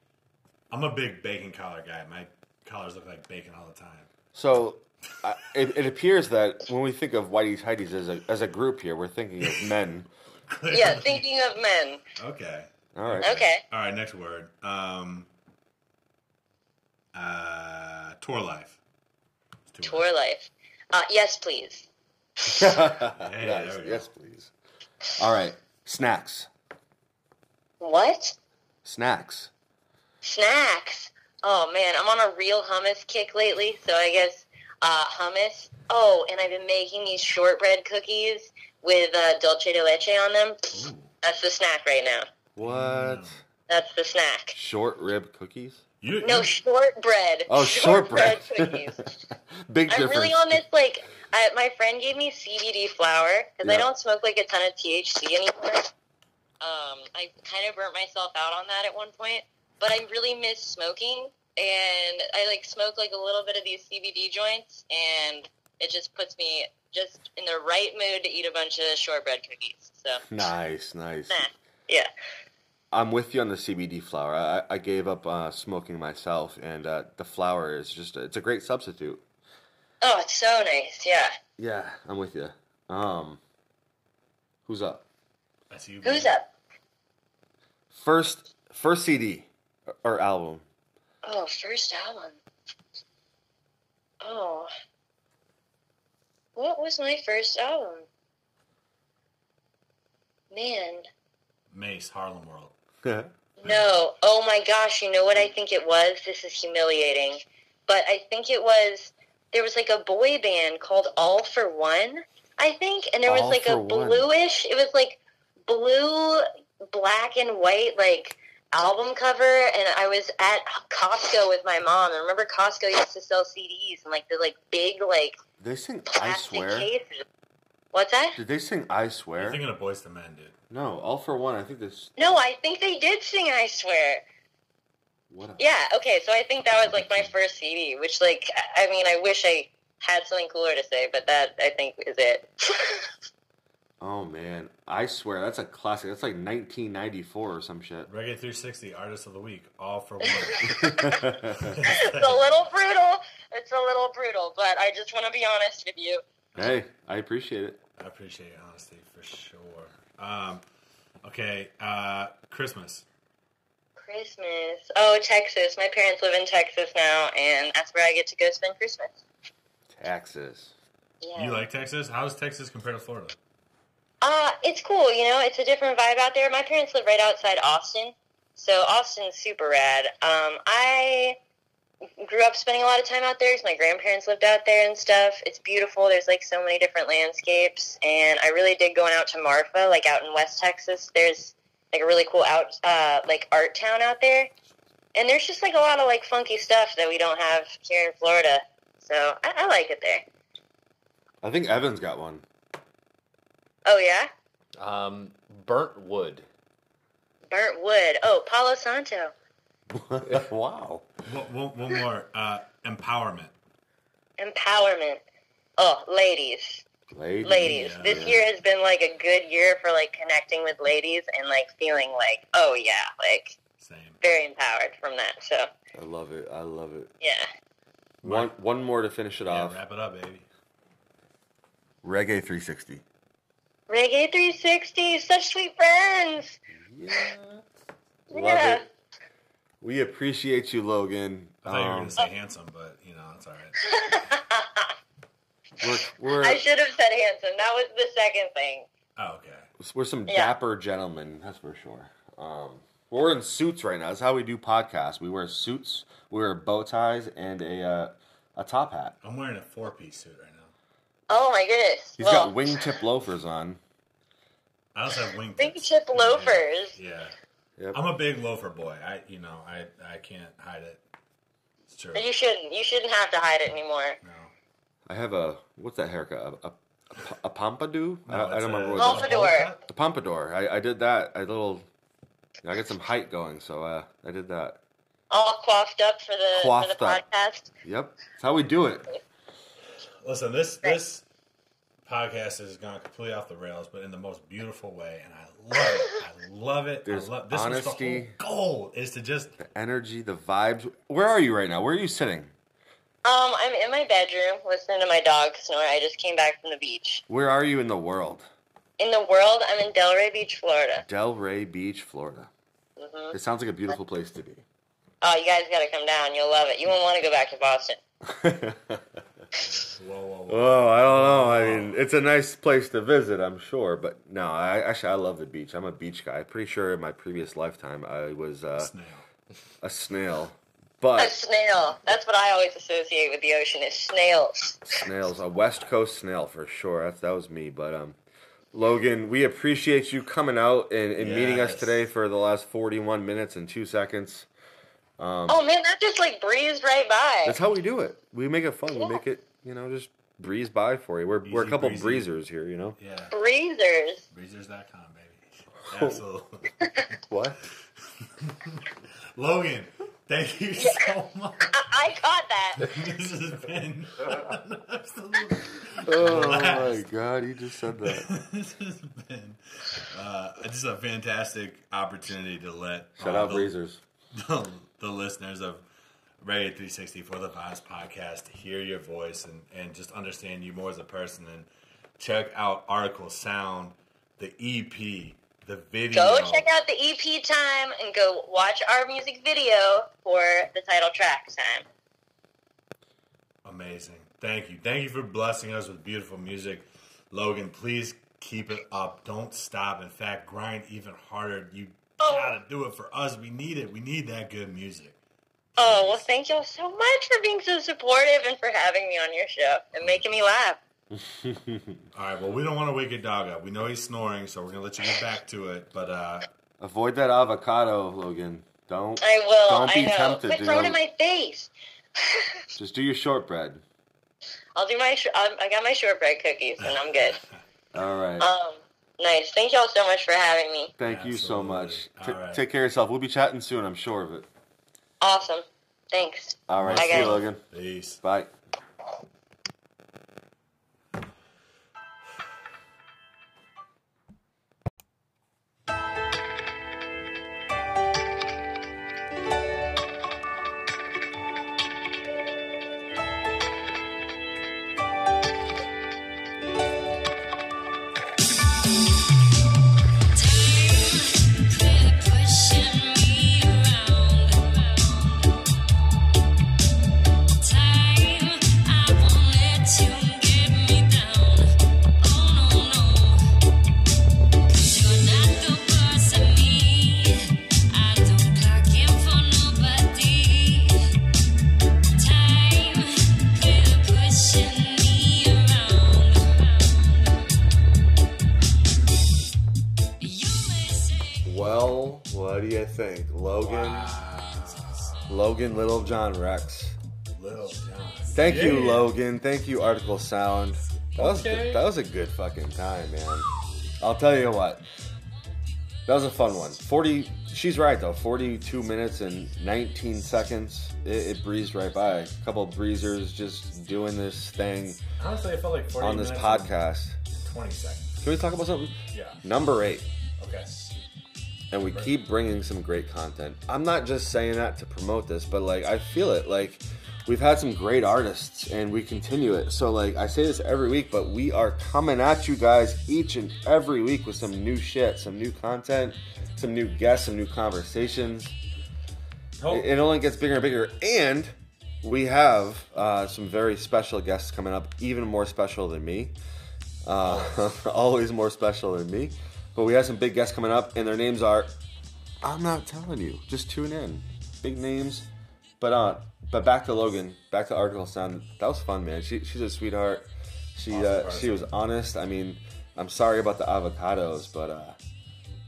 I'm a big bacon collar guy. My collars look like bacon all the time. So I it, it appears that when we think of Whitey's Heidies as a as a group here, we're thinking of men. [laughs] Yeah, thinking of men. Okay. All right. Okay. All right. Next word. Um. Uh. Tour life. It's two Tour words. life. Uh, yes, please. [laughs] Nice. there we go. Yes, please. All right. Snacks. What? Snacks. Snacks. Oh man, I'm on a real hummus kick lately, so I guess uh, hummus. Oh, and I've been making these shortbread cookies with uh, dulce de leche on them. Ooh. That's the snack right now. What? That's the snack. Short rib cookies? You, No you- shortbread. Oh, shortbread. cookies. [laughs] Big I'm difference. really on this like. I, my friend gave me CBD flour because I don't smoke like a ton of THC anymore. Um, I kind of burnt myself out on that at one point, but I really miss smoking, and I like smoke like a little bit of these CBD joints, and it just puts me just in the right mood to eat a bunch of shortbread cookies. So, Nice, nice. nah, yeah. I'm with you on the CBD flower. I, I gave up uh, smoking myself, and uh, the flower is just it's a great substitute. Oh, it's so nice. Yeah. Yeah, I'm with you. Um, who's up? I see you. Who's up? First, first CD or, or album. Oh, first album. Oh. What was my first album? Man. Mase Harlem World. Uh-huh. No. Oh my gosh, you know what I think it was? This is humiliating. But I think it was there was like a boy band called All-4-One, I think, and there was All like a One. bluish it was like blue, black and white like album cover and I was at Costco with my mom. And remember Costco used to sell CDs and like the like big like they sing I plastic Swear? cases. What's that? Did they sing I You're Swear? thinking of Boyz II Men, dude. No, All-4-One. I think this. No, I think they did sing I Swear. What? A, Yeah, okay, so I think that was like my first CD, which like I mean, I wish I had something cooler to say, but that I think is it. [laughs] oh man, I swear that's a classic. That's like 1994 or some shit. Reggae 360 Artist of the Week. All-4-One. [laughs] it's a little brutal. It's a little brutal, but I just want to be honest with you. Hey, I appreciate it. I appreciate your honesty for sure. Um, okay, uh, Christmas. Christmas. Oh, Texas. My parents live in Texas now, and that's where I get to go spend Christmas. Texas. Yeah. You like Texas? How is Texas compared to Florida? Uh, it's cool, you know, it's a different vibe out there. My parents live right outside Austin, so Austin's super rad. Um, I grew up spending a lot of time out there 'cause my grandparents lived out there and stuff. It's beautiful. There's like so many different landscapes, and I really dig going out to Marfa, like out in West Texas. There's like a really cool out, uh, like art town out there, and there's just like a lot of like funky stuff that we don't have here in Florida. So I, I like it there. I think Evan's got one. Oh yeah, Um, burnt wood. burnt wood. Oh, Palo Santo. [laughs] wow. One, one, one more. Uh, empowerment. Empowerment. Oh, ladies. Ladies. Ladies. Yeah, this year has been like a good year for like connecting with ladies and like feeling like, oh yeah, like Same. very empowered from that. So, I love it. I love it. yeah. One one more to finish it Yeah, off. wrap it up, baby. Reggae 360. Reggae 360, such sweet friends. Yeah. Love Yeah. it. We appreciate you, Logan. I thought you were Um, going to say handsome, but you know it's all right. [laughs] we're we're, I should have said handsome. That was the second thing. Oh, okay. we're some Yeah. dapper gentlemen, that's for sure. Um, we're in suits right now. That's how we do podcasts. We wear suits, we wear bow ties, and a uh, a top hat. I'm wearing a four piece suit right now. Oh my goodness. He's well, got wingtip loafers on. I also have wing Wingtip loafers. Yeah. Yep. I'm a big loafer boy. I, you know, I, I can't hide it. It's true. You shouldn't. You shouldn't have to hide it anymore. No. I have a what's that haircut? A, a, a pompadour? I, No, I it's don't remember what it's it's a Pompadour. bowl cut? A pompadour. I, I did that. I little. I got some height going, so uh, I did that. all coiffed up for the for Coiffed the up. podcast. Yep, that's how we do it. Listen, this this podcast has gone completely off the rails, but in the most beautiful way, and I love it. I love it. There's I love this honesty. Was the whole goal is to just The energy, the vibes. Where are you right now? Where are you sitting? Um, I'm in my bedroom listening to my dog snore. I just came back from the beach. Where are you in the world? In the world, I'm in Delray Beach, Florida. Delray Beach, Florida. hmm It sounds like a beautiful place to be. Oh, you guys got to come down. You'll love it. You won't want to go back to Boston. [laughs] whoa, whoa, whoa. oh, I don't know. I mean, it's a nice place to visit, I'm sure. But no, I actually I love the beach. I'm a beach guy. Pretty sure in my previous lifetime I was uh, snail. a snail. [laughs] But A But snail. That's what I always associate with the ocean is snails. snails, a West Coast snail for sure. That's that was me. But um, Logan, we appreciate you coming out and, and meeting us today for the last 41 minutes and two seconds. Oh man, that just like breezed right by. That's how we do it. We make it fun. We make it, you know, just breeze by for you. We're we're a couple breezy. breezers here, you know. Yeah, Breezers. breezers.com, baby. [laughs] Absolutely. What? Logan, thank you so much. I, I caught that. [laughs] this has been an [laughs] absolute Oh my god, he just said that. this has been uh, just a fantastic opportunity to let Shout all out the, breezers. the, the listeners of Radio 360 for the Vibes podcast hear your voice and, and just understand you more as a person and check out Artikal Sound, the EP, the video. Go check out the EP time and go watch our music video for the title track time. Amazing. Thank you. Thank you for blessing us with beautiful music. Logan, please keep it up. Don't stop. In fact, grind even harder. You. Gotta do it for us. We need it. We need that good music. Oh, well, thank y'all so much for being so supportive and for having me on your show and making me laugh. [laughs] All right. Well, we don't want to wake your dog up. We know he's snoring, so we're gonna let you get back to it. But uh, Avoid that avocado, Logan. Don't I will. Don't be I know. tempted Quit to throwing it in my face. [laughs] just do your shortbread. I'll do my. Sh- I I got my shortbread cookies and I'm good. [laughs] All right. Um, nice. Thank y'all so much for having me. Thank you so much. T- All right. Take care of yourself. We'll be chatting soon, I'm sure of it. Awesome. Thanks. All right. Bye, See you, guys. Logan. peace. Bye. Logan Little John Rex. Little John. Thank you, Logan. Thank you, Artikal Sound. That was Okay. that was a good fucking time, man. I'll tell you what. That was a fun one. Forty. She's right though. Forty-two minutes and nineteen seconds. It, it breezed right by. A couple breezers just doing this thing Honestly, I felt like 40 on this podcast. 20 seconds. Can we talk about something? Yeah. Number eight. Okay. And we keep bringing some great content. I'm not just saying that to promote this, but like I feel it. Like we've had some great artists, and we continue it. So like I say this every week, but we are coming at you guys each and every week with some new shit, some new content, some new guests, some new conversations. Oh, It, it only gets bigger and bigger, and we have uh, some very special guests coming up, even more special than me. Uh, [laughs] always more special than me. But we have some big guests coming up, and their names are. I'm not telling you. Just tune in. Big names, but uh, but back to Logan. Back to Artikal Sound. That was fun, man. She, she's a sweetheart. She awesome uh, she was honest. I mean, I'm sorry about the avocados, but uh,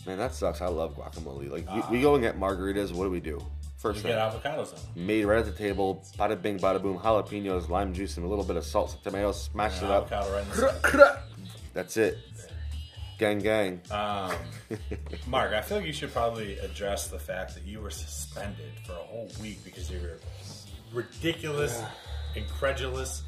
man, that sucks. I love guacamole. Like we, we go and get margaritas. What do we do? First thing, get avocados on made right at the table. Bada bing, bada boom. Jalapenos, lime juice, and a little bit of salt, some tomatoes. Smash it up. Avocado right. [laughs] That's it. Gang, gang. Um, Mark, I feel like you should probably address the fact that you were suspended for a whole week because of your ridiculous, incredulous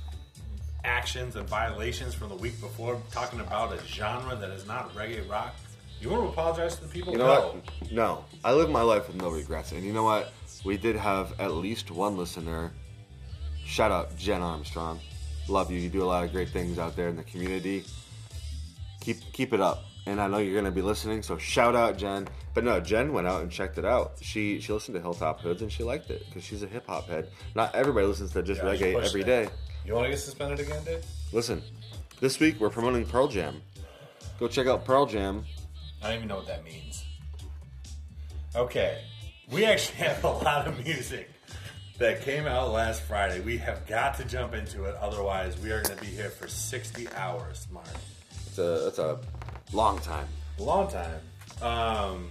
actions and violations from the week before, talking about a genre that is not reggae rock. You want to apologize to the people? You know no. what? No, I live my life with no regrets. And you know what? We did have at least one listener. Shout out Jen Armstrong. Love you. You do a lot of great things out there in the community. Keep keep it up. And I know you're gonna be listening, so shout out Jen. But no, Jen went out and checked it out. She she listened to Hilltop Hoods and she liked it because she's a hip hop head. Not everybody listens to just Yeah, reggae every day. You want to get suspended again, Dave? Listen, this week we're promoting Pearl Jam. Go check out Pearl Jam. I don't even know what that means. Okay, we actually [laughs] have a lot of music that came out last Friday. We have got to jump into it, otherwise we are going to be here for 60 hours, Mark. It's a it's a long time. Long time. Um,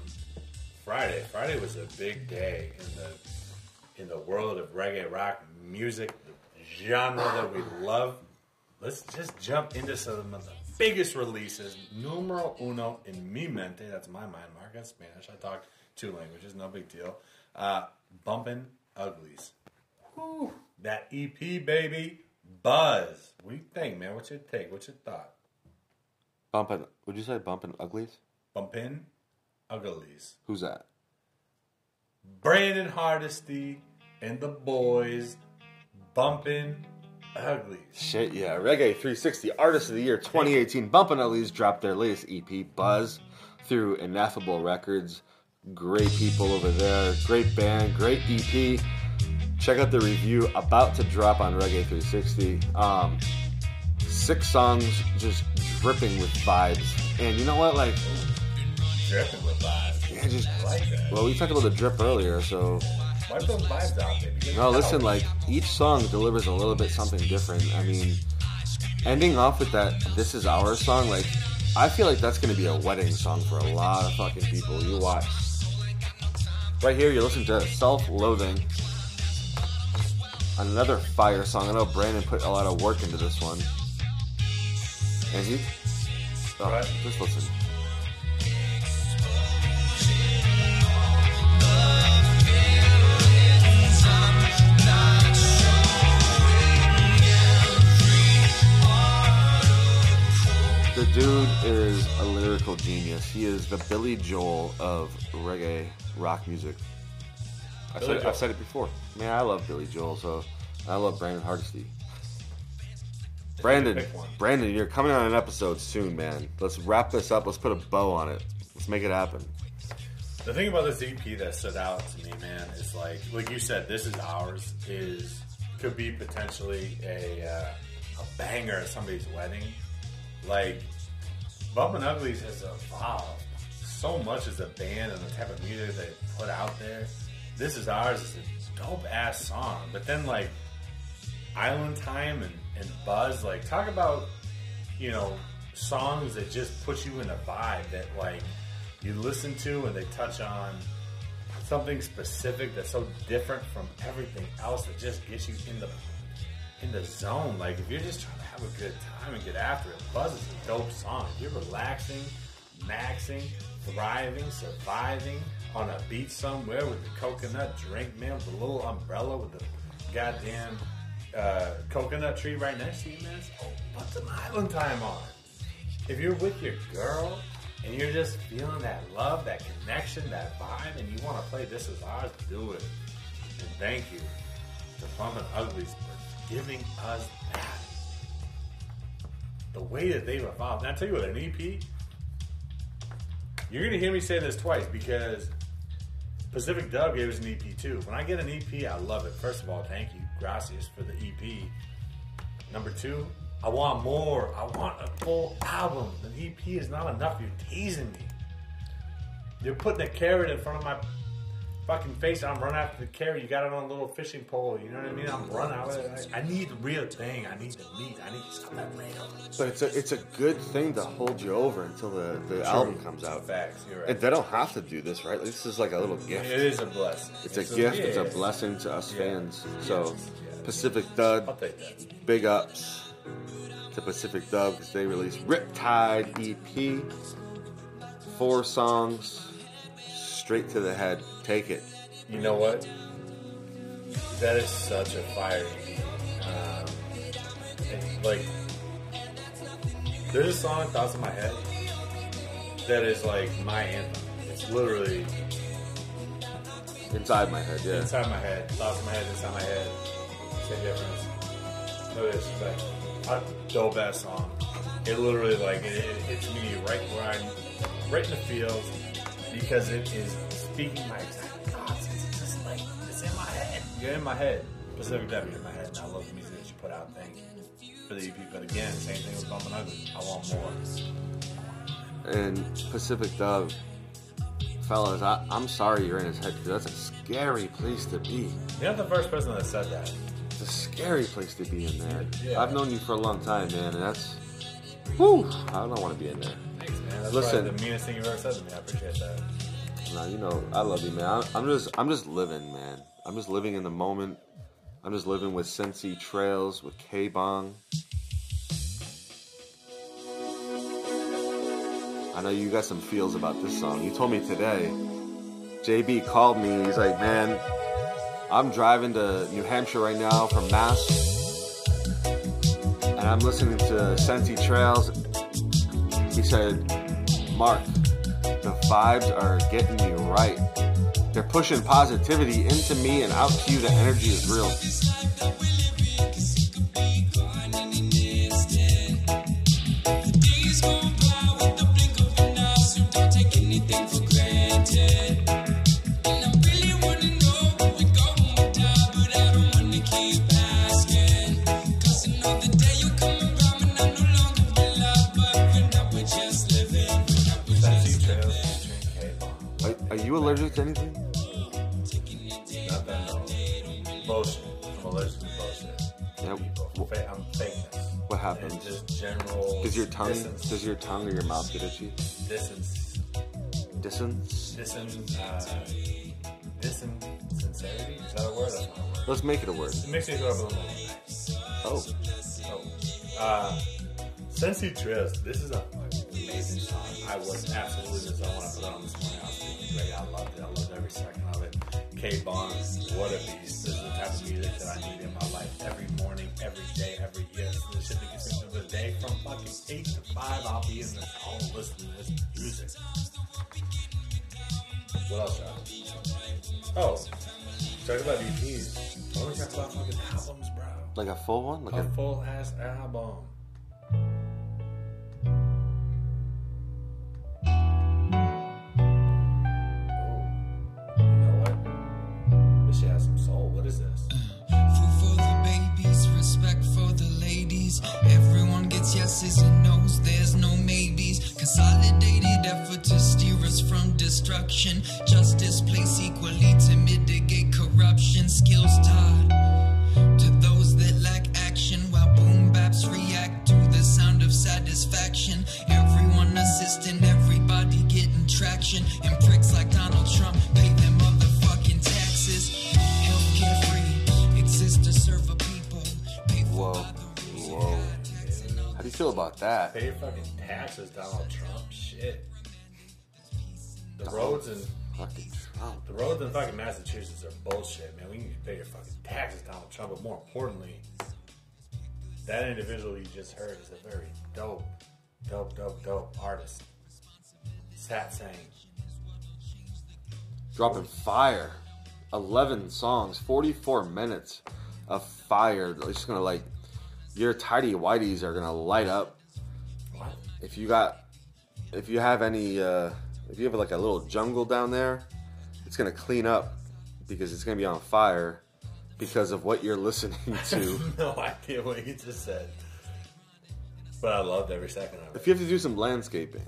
Friday. Friday was a big day in the in the world of reggae rock music, genre that we love. Let's just jump into some of the biggest releases. Numero uno in mi mente. That's my mind, Mark. That's Spanish. I talk two languages. No big deal. Uh, Bumpin' Uglies. Whew, that EP, baby. Buzz. What do you think, man? What's your take? What's your thought? Bumpin'. Would you say bumpin' uglies? Bumpin' Uglies. Who's that? Brandon Hardesty and the boys bumping uglies. Shit, yeah. Reggae 360 Artist of the Year 2018. Bumpin' Uglies dropped their latest EP, Buzz, through Ineffable Records. Great people over there. Great band. Great EP. Check out the review about to drop on Reggae 360. Um, six songs just dripping with vibes. And you know what? Like, Dripping with vibes. yeah, just. I like that. Well, we talked about the drip earlier, so Wipe those vibes out, baby. No, listen, like each song delivers a little bit something different. I mean, ending off with that "This Is Our" song, like I feel like that's gonna be a wedding song for a lot of fucking people. You watch. Right here, you listen to "Self-Loathing," another fire song. I know Brandon put a lot of work into this one, and he. Oh, Right. just listen. The dude is a lyrical genius. He is the Billy Joel of reggae rock music. I've said, I've said it before. Man, I love Billy Joel, so I love Brandon Hardesty. Brandon. Brandon, you're coming on an episode soon, man. Let's wrap this up. Let's put a bow on it. Let's make it happen. The thing about this EP that stood out to me, man, is like, like you said, this is ours. Is could be potentially a uh, a banger at somebody's wedding. Like, Bumpin' Uglies has evolved so much as a band and the type of music they put out there. This is ours is a dope ass song, but then like Island Time and, and Buzz, like talk about you know songs that just put you in a vibe that like you listen to and they touch on something specific that's so different from everything else that just gets you in the in the zone. Like if you're just trying to have a good time and get after it, Buzz is a dope song. If you're relaxing, maxing, thriving, surviving on a beach somewhere with the coconut drink, man, with a little umbrella with the goddamn uh, coconut tree right next to you, man. Oh, put some island time on. If you're with your girl and you're just feeling that love, that connection, that vibe, and you want to play This Is Ours, do it. And thank you to Bumpin' Uglies for giving us that. The way that they've evolved. And I tell you what, an EP, you're going to hear me say this twice because Pacific Dub gave us an EP too. When I get an EP, I love it. First of all, thank you, gracias, for the EP. Number two, I want more. I want a full album. An EP is not enough. You're teasing me. You're putting a carrot in front of my fucking face. I'm running after the carrot. You got it on a little fishing pole. You know what I mean? I'm running out of it. I I need the real thing. I need the meat. I need something real. But it's a it's a good thing to hold you over until the, the album comes out. Facts. You're right. And they don't have to do this, right? This is like a little gift. It is a blessing. It's a gift. It's a blessing to us Yeah. fans. So, Yes, yes. Pacific I'll Dub, take that. big ups to Pacific Dub because they released Riptide EP. four songs, straight to the head. Take it. You know what? That is such a fire. Um, like, there's a song, Thoughts in My Head, that is like my anthem. It's literally Inside my head, yeah. inside my head. Thoughts in my head, inside my head. Same difference. No disrespect. I, dope ass song. It literally, like, it, it hits me right where I'm, right in the feels, because it is speaking my You're in my head. Pacific W in my head, and I love the music that you put out. Thank you for the EP. But again, same thing with Bumpin' Ugly. I want more. And Pacific Dub, fellas, I, I'm sorry you're in his head because that's a scary place to be. You're not the first person that said that. It's a scary place to be in there. Yeah. I've known you for a long time, man, and that's. Whew, I don't want to be in there. Thanks, man. That's Listen. the meanest thing you've ever said to me. I appreciate that. Nah, you know, I love you, man. I'm just, I'm just living, man. I'm just living in the moment. I'm just living with Sensi Trails, with K Bong. I know you got some feels about this song. You told me today. JB called me. He's like, man, I'm driving to New Hampshire right now from Mass, and I'm listening to Sensi Trails. He said, Mark, the vibes are getting me right. They're pushing positivity into me and out to you. The energy is real. Tongue, Distance. does your tongue or your mouth get itchy? distance. Distance. Distance. Uh, distance. Sincerity? Is that a word? That's not a word. Let's make it a word. It makes me feel a little. Oh, Oh. Uh, Sensi Trails, this is a amazing song. I was absolutely in the zone when I put it on this morning. I was feeling great. I loved it. I loved every second of it. K Bong, what a beast. This is the type of music that I need in my life every morning, every day, every year. This is the shit that gets me through the day. From fucking 8 to 5, I'll be in the zone listening to this music. What else, y'all? Oh, talk about EPs. Don't talk about fucking albums, bro? like a full one? Like A a, full ass album. Shit has some soul. What is this? Food for the babies, respect for the ladies. Everyone gets yeses and nos, there's no maybes. Consolidated effort to steer us from destruction. Justice equally to mitigate corruption. Skills taught to those that lack action, while boom baps react to the sound of satisfaction. Everyone assisting, everybody getting traction. And pricks like Donald Trump pay feel about that? Pay your fucking taxes, Donald Trump. Shit. The roads and Fucking Trump. the roads in fucking Massachusetts are bullshit, man. We need to pay your fucking taxes, Donald Trump. But more importantly, that individual you just heard is a very dope, dope, dope, dope artist. Satsang. Dropping fire. 11 songs, 44 minutes of fire. It's just gonna like, your tidy whiteys are gonna light up. What? If you got, if you have any, uh, if you have like a little jungle down there, it's gonna clean up because it's gonna be on fire because of what you're [laughs] listening to. [laughs] no idea what you just said. But I loved every second of it. if you have to do some landscaping,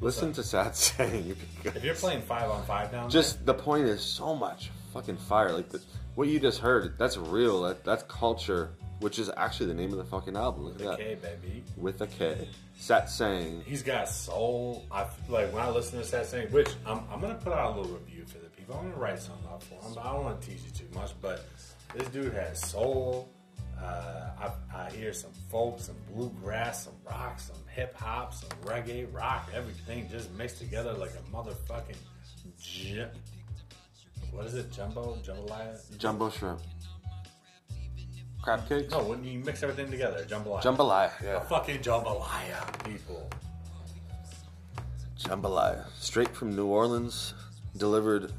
listen to Sad [laughs] Saying. If you're playing five on five down just the point is so much fucking fire. Like the, what you just heard, that's real. That that's culture, which is actually the name of the fucking album. Look at there, that. baby. With a K. Satsang. He's got soul. I like when I listen to Satsang, which I'm, I'm gonna put out a little review for the people. I'm gonna write something up for him, but I don't want to tease you too much. But this dude has soul. Uh, I, I hear some folk, some bluegrass, some rock, some hip hop, some reggae, rock, everything just mixed together like a motherfucking. Ju- what is it? Jumbo? Jambalaya? Jumbo shrimp. Crab cakes? No, when you mix everything together, jambalaya. Jambalaya. A Yeah. fucking jambalaya, people. Jambalaya. Straight from New Orleans, delivered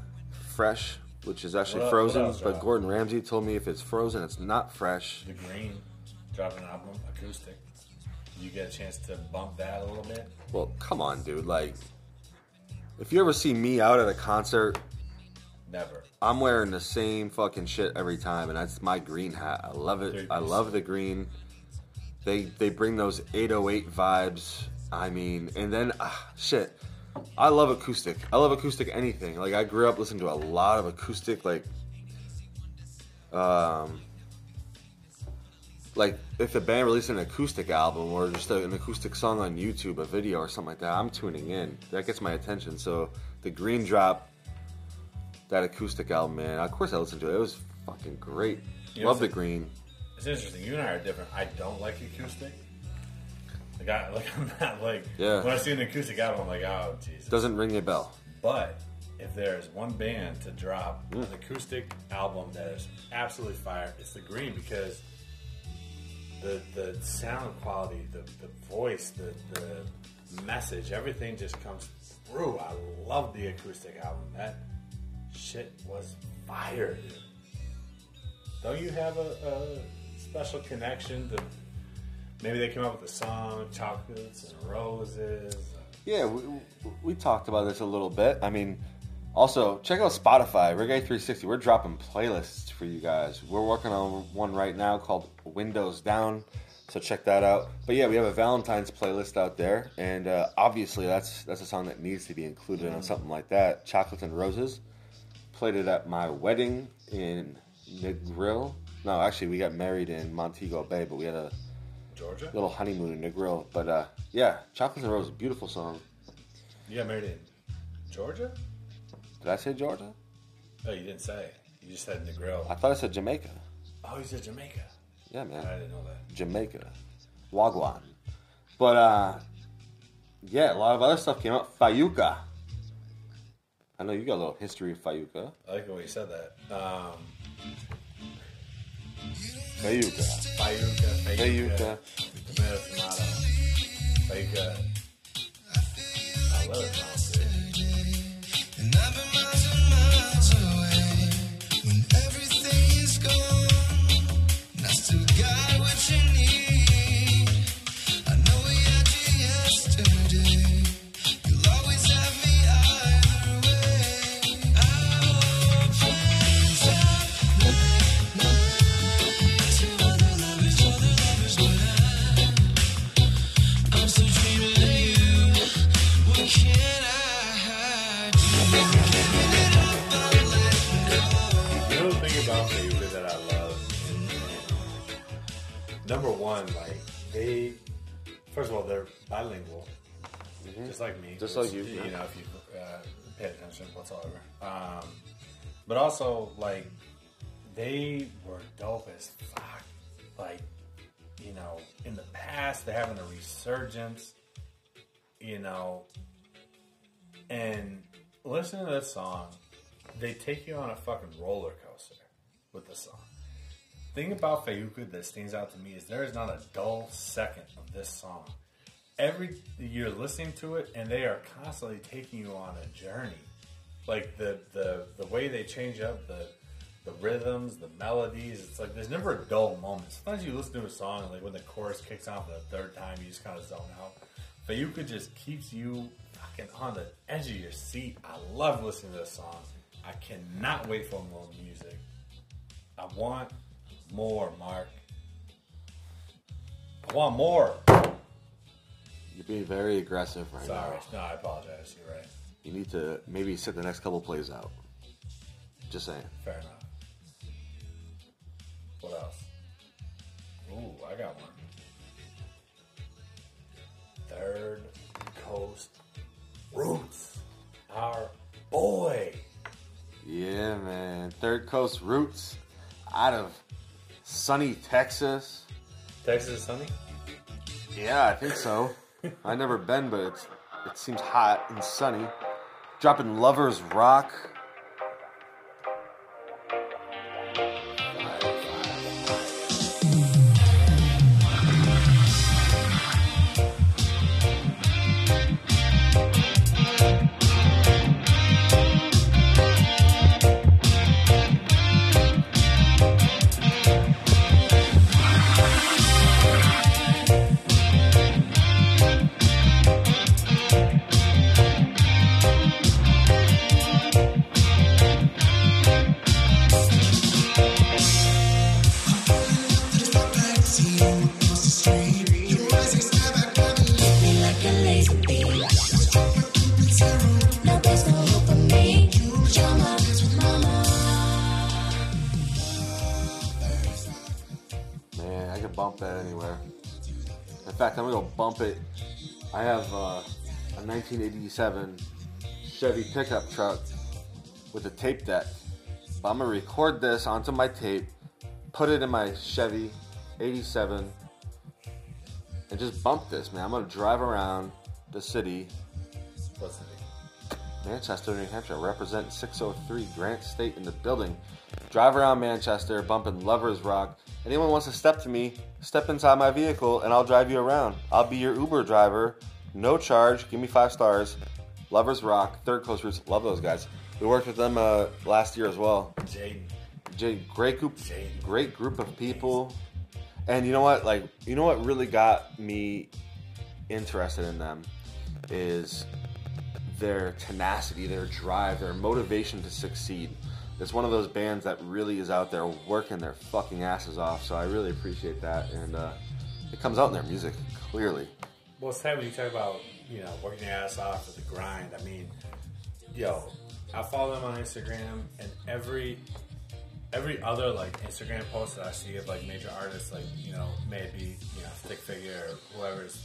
fresh, which is actually What- frozen. what else, but Rob? Gordon Ramsay told me if it's frozen, it's not fresh. The Green dropping an album, acoustic. You get a chance to bump that a little bit. Well, come on, dude. Like, if you ever see me out at a concert, Never. I'm wearing the same fucking shit every time, and that's my green hat. I love it. I love the green. They they bring those 808 vibes. I mean, and then ah, shit. I love acoustic. I love acoustic anything. Like I grew up listening to a lot of acoustic, like, um, like if the band released an acoustic album or just a, an acoustic song on YouTube, a video or something like that, I'm tuning in. That gets my attention. So the Green Drop, that acoustic album, man. Of course I listened to it. It was fucking great. Yeah, Love the Green. It's interesting. You and I are different. I don't like acoustic. Like I like [laughs] I'm not like Yeah. when I see an acoustic album, I'm like, oh Jesus. Doesn't ring a bell. But if there's one band to drop Mm. an acoustic album that is absolutely fire, it's the Green because the the sound quality, the the voice, the the message, everything just comes through. I love the acoustic album. That shit was fire. Don't you have a, a special connection to? Maybe they came up with the song "Chocolates and Roses." Yeah, we, we talked about this a little bit. I mean, also check out Spotify, Reggae 360. We're dropping playlists for you guys. We're working on one right now called Windows Down, so check that out. But yeah, we have a Valentine's playlist out there, and uh, obviously that's that's a song that needs to be included on something like that. Chocolates and Roses. Played it at my wedding in Negril. No, actually, we got married in Montego Bay, but we had a Georgia? little honeymoon in Negril. But uh, yeah, Chocolates and Roses, beautiful song. You got married in Georgia? Did I say Georgia? Oh, you didn't say. You just said Negril. I thought I said Jamaica. Oh, you said Jamaica. Yeah, man. I didn't know that. Jamaica. Wagwan. But, uh, yeah, a lot of other stuff came out. Fayuca. I know you got a little history of Fayuca. I like the way you said that. Um, Fayuca. Fayuca, Fayuca, Fayuca. tomato, tomato. Fayuca. I love it sounds Number one, like, they, first of all, they're bilingual, just like me. Mm-hmm. Just like you, You know, if you uh, pay attention whatsoever. Um, but also, like, they were dope as fuck. Like, you know, in the past, they're having a resurgence, you know, and listening to this song, they take you on a fucking roller coaster with the song. Thing about Fayuca that stands out to me is there is not a dull second of this song. Every you're listening to it, and they are constantly taking you on a journey. Like the the the way they change up the the rhythms, the melodies. It's like there's never a dull moment. Sometimes you listen to a song, and like when the chorus kicks on for the third time, you just kind of zone out. Fayuca just keeps you fucking on the edge of your seat. I love listening to this song. I cannot wait for more music. I want more, Mark. I want more. You're being very aggressive right now. Sorry. now. No, I apologize. You're right. You need to maybe sit the next couple plays out. Just saying. Fair enough. What else? Ooh, I got one. Third Coast Roots. Our boy. Yeah, man. Third Coast Roots out of Sunny Texas. Texas is sunny. Yeah, I think so. I never been, but it's, it seems hot and sunny. Dropping Lovers Rock. 1987 Chevy pickup truck with a tape deck. But I'm gonna record this onto my tape, put it in my Chevy 87, and just bump this, man. I'm gonna drive around the city, the name? Manchester, New Hampshire, represent 603 Granite State in the building. Drive around Manchester, bumping Lovers Rock. Anyone wants to step to me, step inside my vehicle, and I'll drive you around. I'll be your Uber driver, no charge. Give me five stars. Lovers Rock, Through the Roots. Love those guys. We worked with them uh, last year as well. Jaden. Jay, great group, great group of people. And you know what? Like, you know what really got me interested in them is their tenacity, their drive, their motivation to succeed. It's one of those bands that really is out there working their fucking asses off. So I really appreciate that, and uh, it comes out in their music clearly. Well, it's when you talk about you know working your ass off for the grind. I mean, yo, I follow them on Instagram, and every every other like Instagram post that I see of like major artists, like you know maybe you know Stick Figure or whoever's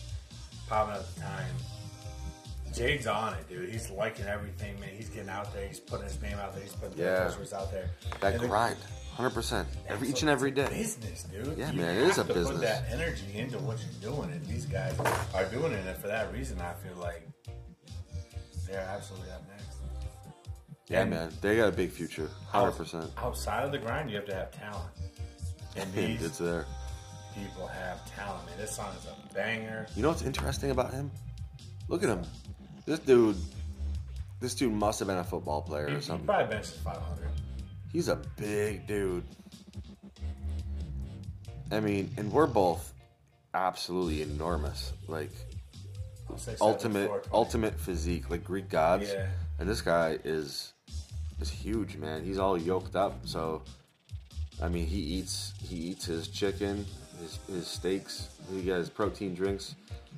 popping at the time. Jade's on it, dude. He's liking everything, man. He's getting out there. He's putting his name out there. He's putting Yeah. posters out there. That And the- grind, hundred percent, every each and every day. business, dude. Yeah, You man, it is have a to business. Put that energy into what you're doing, and these guys are doing it. And for that reason, I feel like they're absolutely up next. Yeah, And man, they got a big future, hundred percent. Outside of the grind, you have to have talent, and [laughs] these It's there. people have talent. Man, this song is a banger. You know what's interesting about him? Look at him. This dude, this dude must have been a football player He, or he something. probably benches 500. He's a big dude. I mean, and we're both absolutely enormous. Like ultimate, 74, 20. ultimate physique, like Greek gods. Yeah. And this guy is is huge, man. He's all yoked up. So, I mean, he eats he eats his chicken, his his steaks. He got his protein drinks.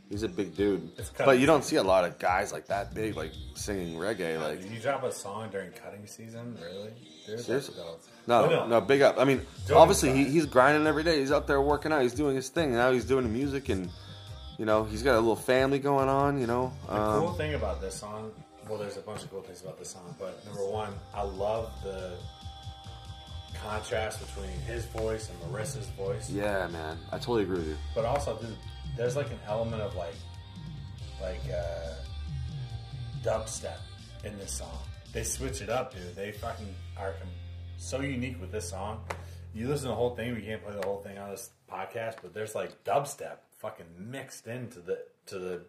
He's a big dude. But you don't see a lot of guys like that big, like singing reggae. Like Did you drop a song during cutting season? Really? Seriously? No, Well, no, big up. I mean, Joking obviously he, he's grinding every day. He's out there working out. He's doing his thing. Now he's doing the music, and you know he's got a little family going on. You know, The cool um, thing about this song, well, there's a bunch of cool things about this song, but number one, I love the contrast between his voice and Marissa's voice. yeah, man, I totally agree with you. But also, dude, there's like an element of like, like uh, dubstep in this song. They switch it up, dude. They fucking are so unique with this song. You listen to the whole thing. We can't play the whole thing on this podcast, but there's like dubstep fucking mixed into the to the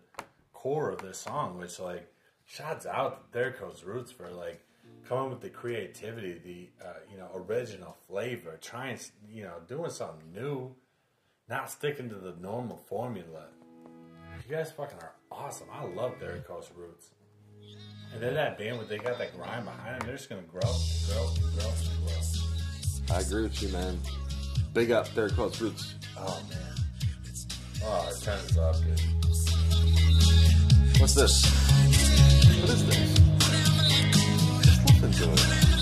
core of this song, which like shouts out to There Roots for like coming with the creativity, the uh, you know original flavor, trying you know doing something new, not sticking to the normal formula. You guys fucking are awesome. I love Through the Roots. And then that band, with they got that grind behind them, they're just gonna grow, grow, grow, grow. I agree with you, man. Big up, there, Quotes Roots. Oh man. Oh, turn this up, dude. What's this? What is this? Just listen to it.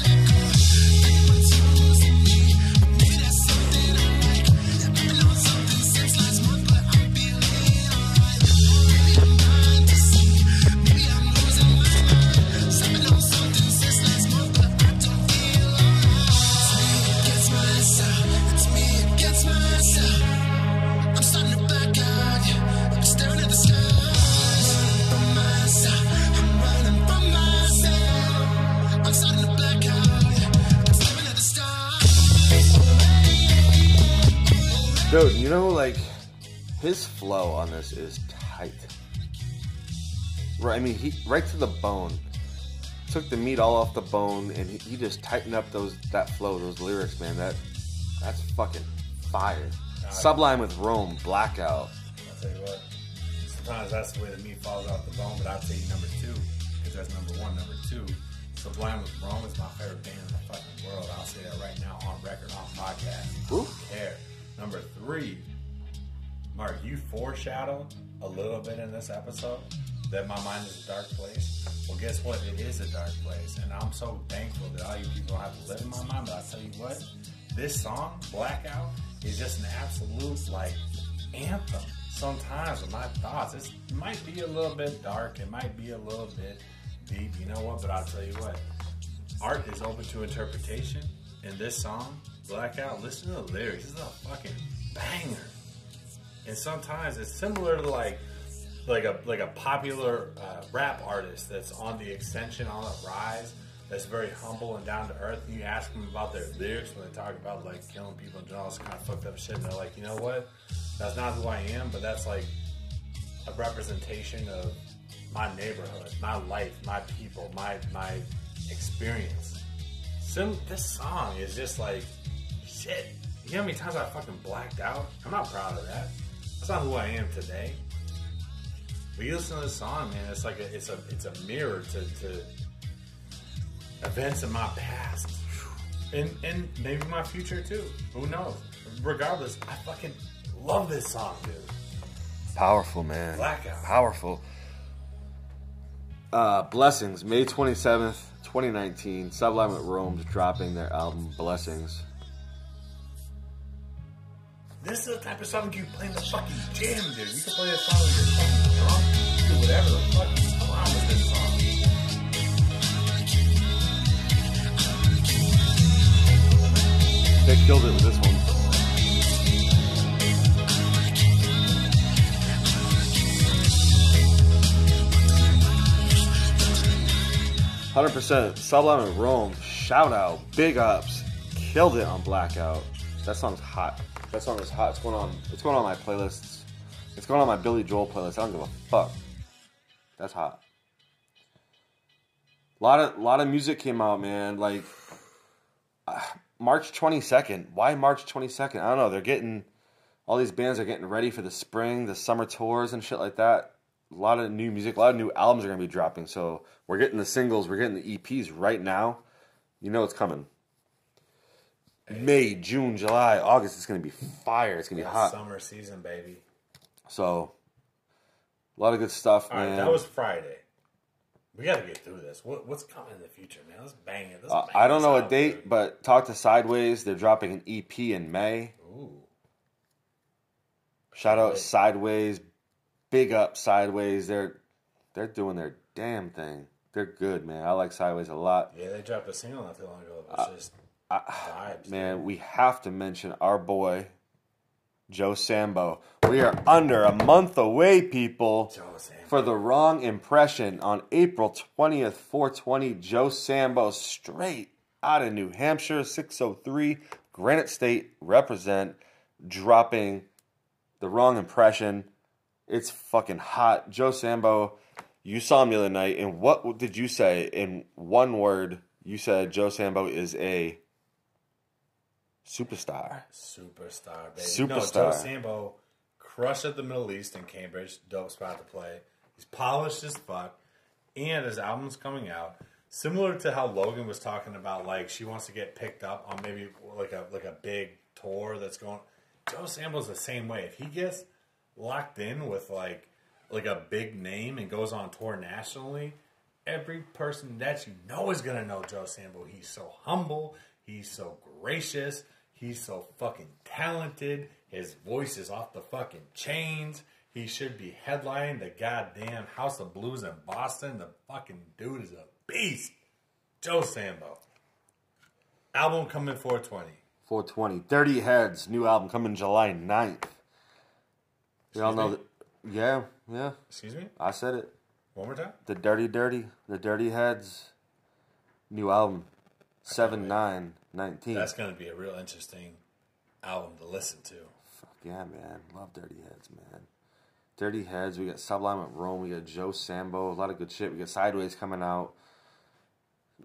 Like his flow on this is tight. Right, I mean, he right to the bone. Took the meat all off the bone, and he, he just tightened up those that flow, those lyrics, man. That that's fucking fire. Sublime with Rome, Blackout. I'll tell you what. Sometimes that's the way the meat falls off the bone, but I'll tell you number two, because that's number one. Number two, Sublime with Rome is my favorite band in the fucking world. I'll say that right now on record, on podcast. Who? Care. Number three, Mark, you foreshadowed a little bit in this episode that my mind is a dark place. Well, guess what? It is a dark place, and I'm so thankful that all you people have to live in my mind. But I'll tell you what, this song, Blackout, is just an absolute like anthem. Sometimes with my thoughts, it's, it might be a little bit dark, it might be a little bit deep. You know what? But I'll tell you what, art is open to interpretation. And this song, Blackout, listen to the lyrics. This is a fucking banger. And sometimes it's similar to like like a like a popular uh, rap artist that's on the extension on the rise, that's very humble and down to earth. And you ask them about their lyrics when they talk about like killing people and all this kind of fucked up shit, and they're like, you know what? That's not who I am, but that's like a representation of my neighborhood, my life, my people, my my experience. Sim, this song is just like shit. You know how many times I fucking blacked out? I'm not proud of that. That's not who I am today. But you listen to this song, man. It's like a, it's a it's a mirror to, to events in my past, and and maybe my future too. Who knows? Regardless, I fucking love this song, dude. Powerful, man. Blackout. Powerful. Uh, Blessings, May 27th, 2019. Sublime at Rome's dropping their album Blessings. This is the type of song you play in the fucking gym, dude. You can play this song when you're fucking drunk, do whatever the fuck. Come on with this song. They killed it with this one. Hundred percent. Sublime and Rome. Shout out. Big ups. Killed it on Blackout. That song's hot. That song is hot. It's going on. It's going on my playlists. It's going on my Billy Joel playlist. I don't give a fuck. That's hot. A lot of lot of music came out, man. Like uh, March 22nd. Why March 22nd? I don't know. They're getting all these bands are getting ready for the spring, the summer tours and shit like that. A lot of new music, a lot of new albums are to be dropping. So we're getting the singles, we're getting the EPs right now. You know it's coming. May, June, July, August. It's going to be fire. It's going to be hot. Summer season, baby. So a lot of good stuff, All right, man. that was Friday. We got to get through this. What, what's coming in the future, man? Let's bang it. Let's Uh, I don't know a date, dude. but talk to Sideways. They're dropping an EP in May. Ooh. Shout out Right. Sideways, big up Sideways. They're they're doing their damn thing. They're good, man. I like Sideways a lot. Yeah, they dropped a single not too long ago. It's just Uh, Man, we have to mention our boy Joe Samba. We are under a month away, people, for the wrong impression on April twentieth, four twenty. Joe Samba, straight out of New Hampshire, six hundred three, Granite State represent, dropping the wrong impression. It's fucking hot. Joe Samba, you saw him the other night, and what did you say in one word? You said Joe Sambo is a superstar. Superstar, baby. No, Superstar. Joe Samba crushed at the Middle East in Cambridge. Dope spot to play. He's polished as fuck. And his album's coming out. Similar to how Logan was talking about, like she wants to get picked up on maybe like a like a big tour that's going. Joe Samba's the same way. If he gets locked in with like like a big name and goes on tour nationally, every person that you know is gonna know Joe Sambo. He's so humble. He's so gracious. He's so fucking talented. His voice is off the fucking chains. He should be headlining the goddamn House of Blues in Boston. The fucking dude is a beast. Joe Samba. Album coming 420. 420. Dirty Heads, new album coming July 9th. We all know that. Yeah, yeah. Excuse me? I said it. One more time? The Dirty Dirty, the Dirty Heads, new album, 7 9 19. That's going to be a real interesting album to listen to. Fuck yeah, man. Love Dirty Heads, man. Dirty Heads. We got Sublime at Rome. We got Joe Samba. A lot of good shit. We got Sideways coming out.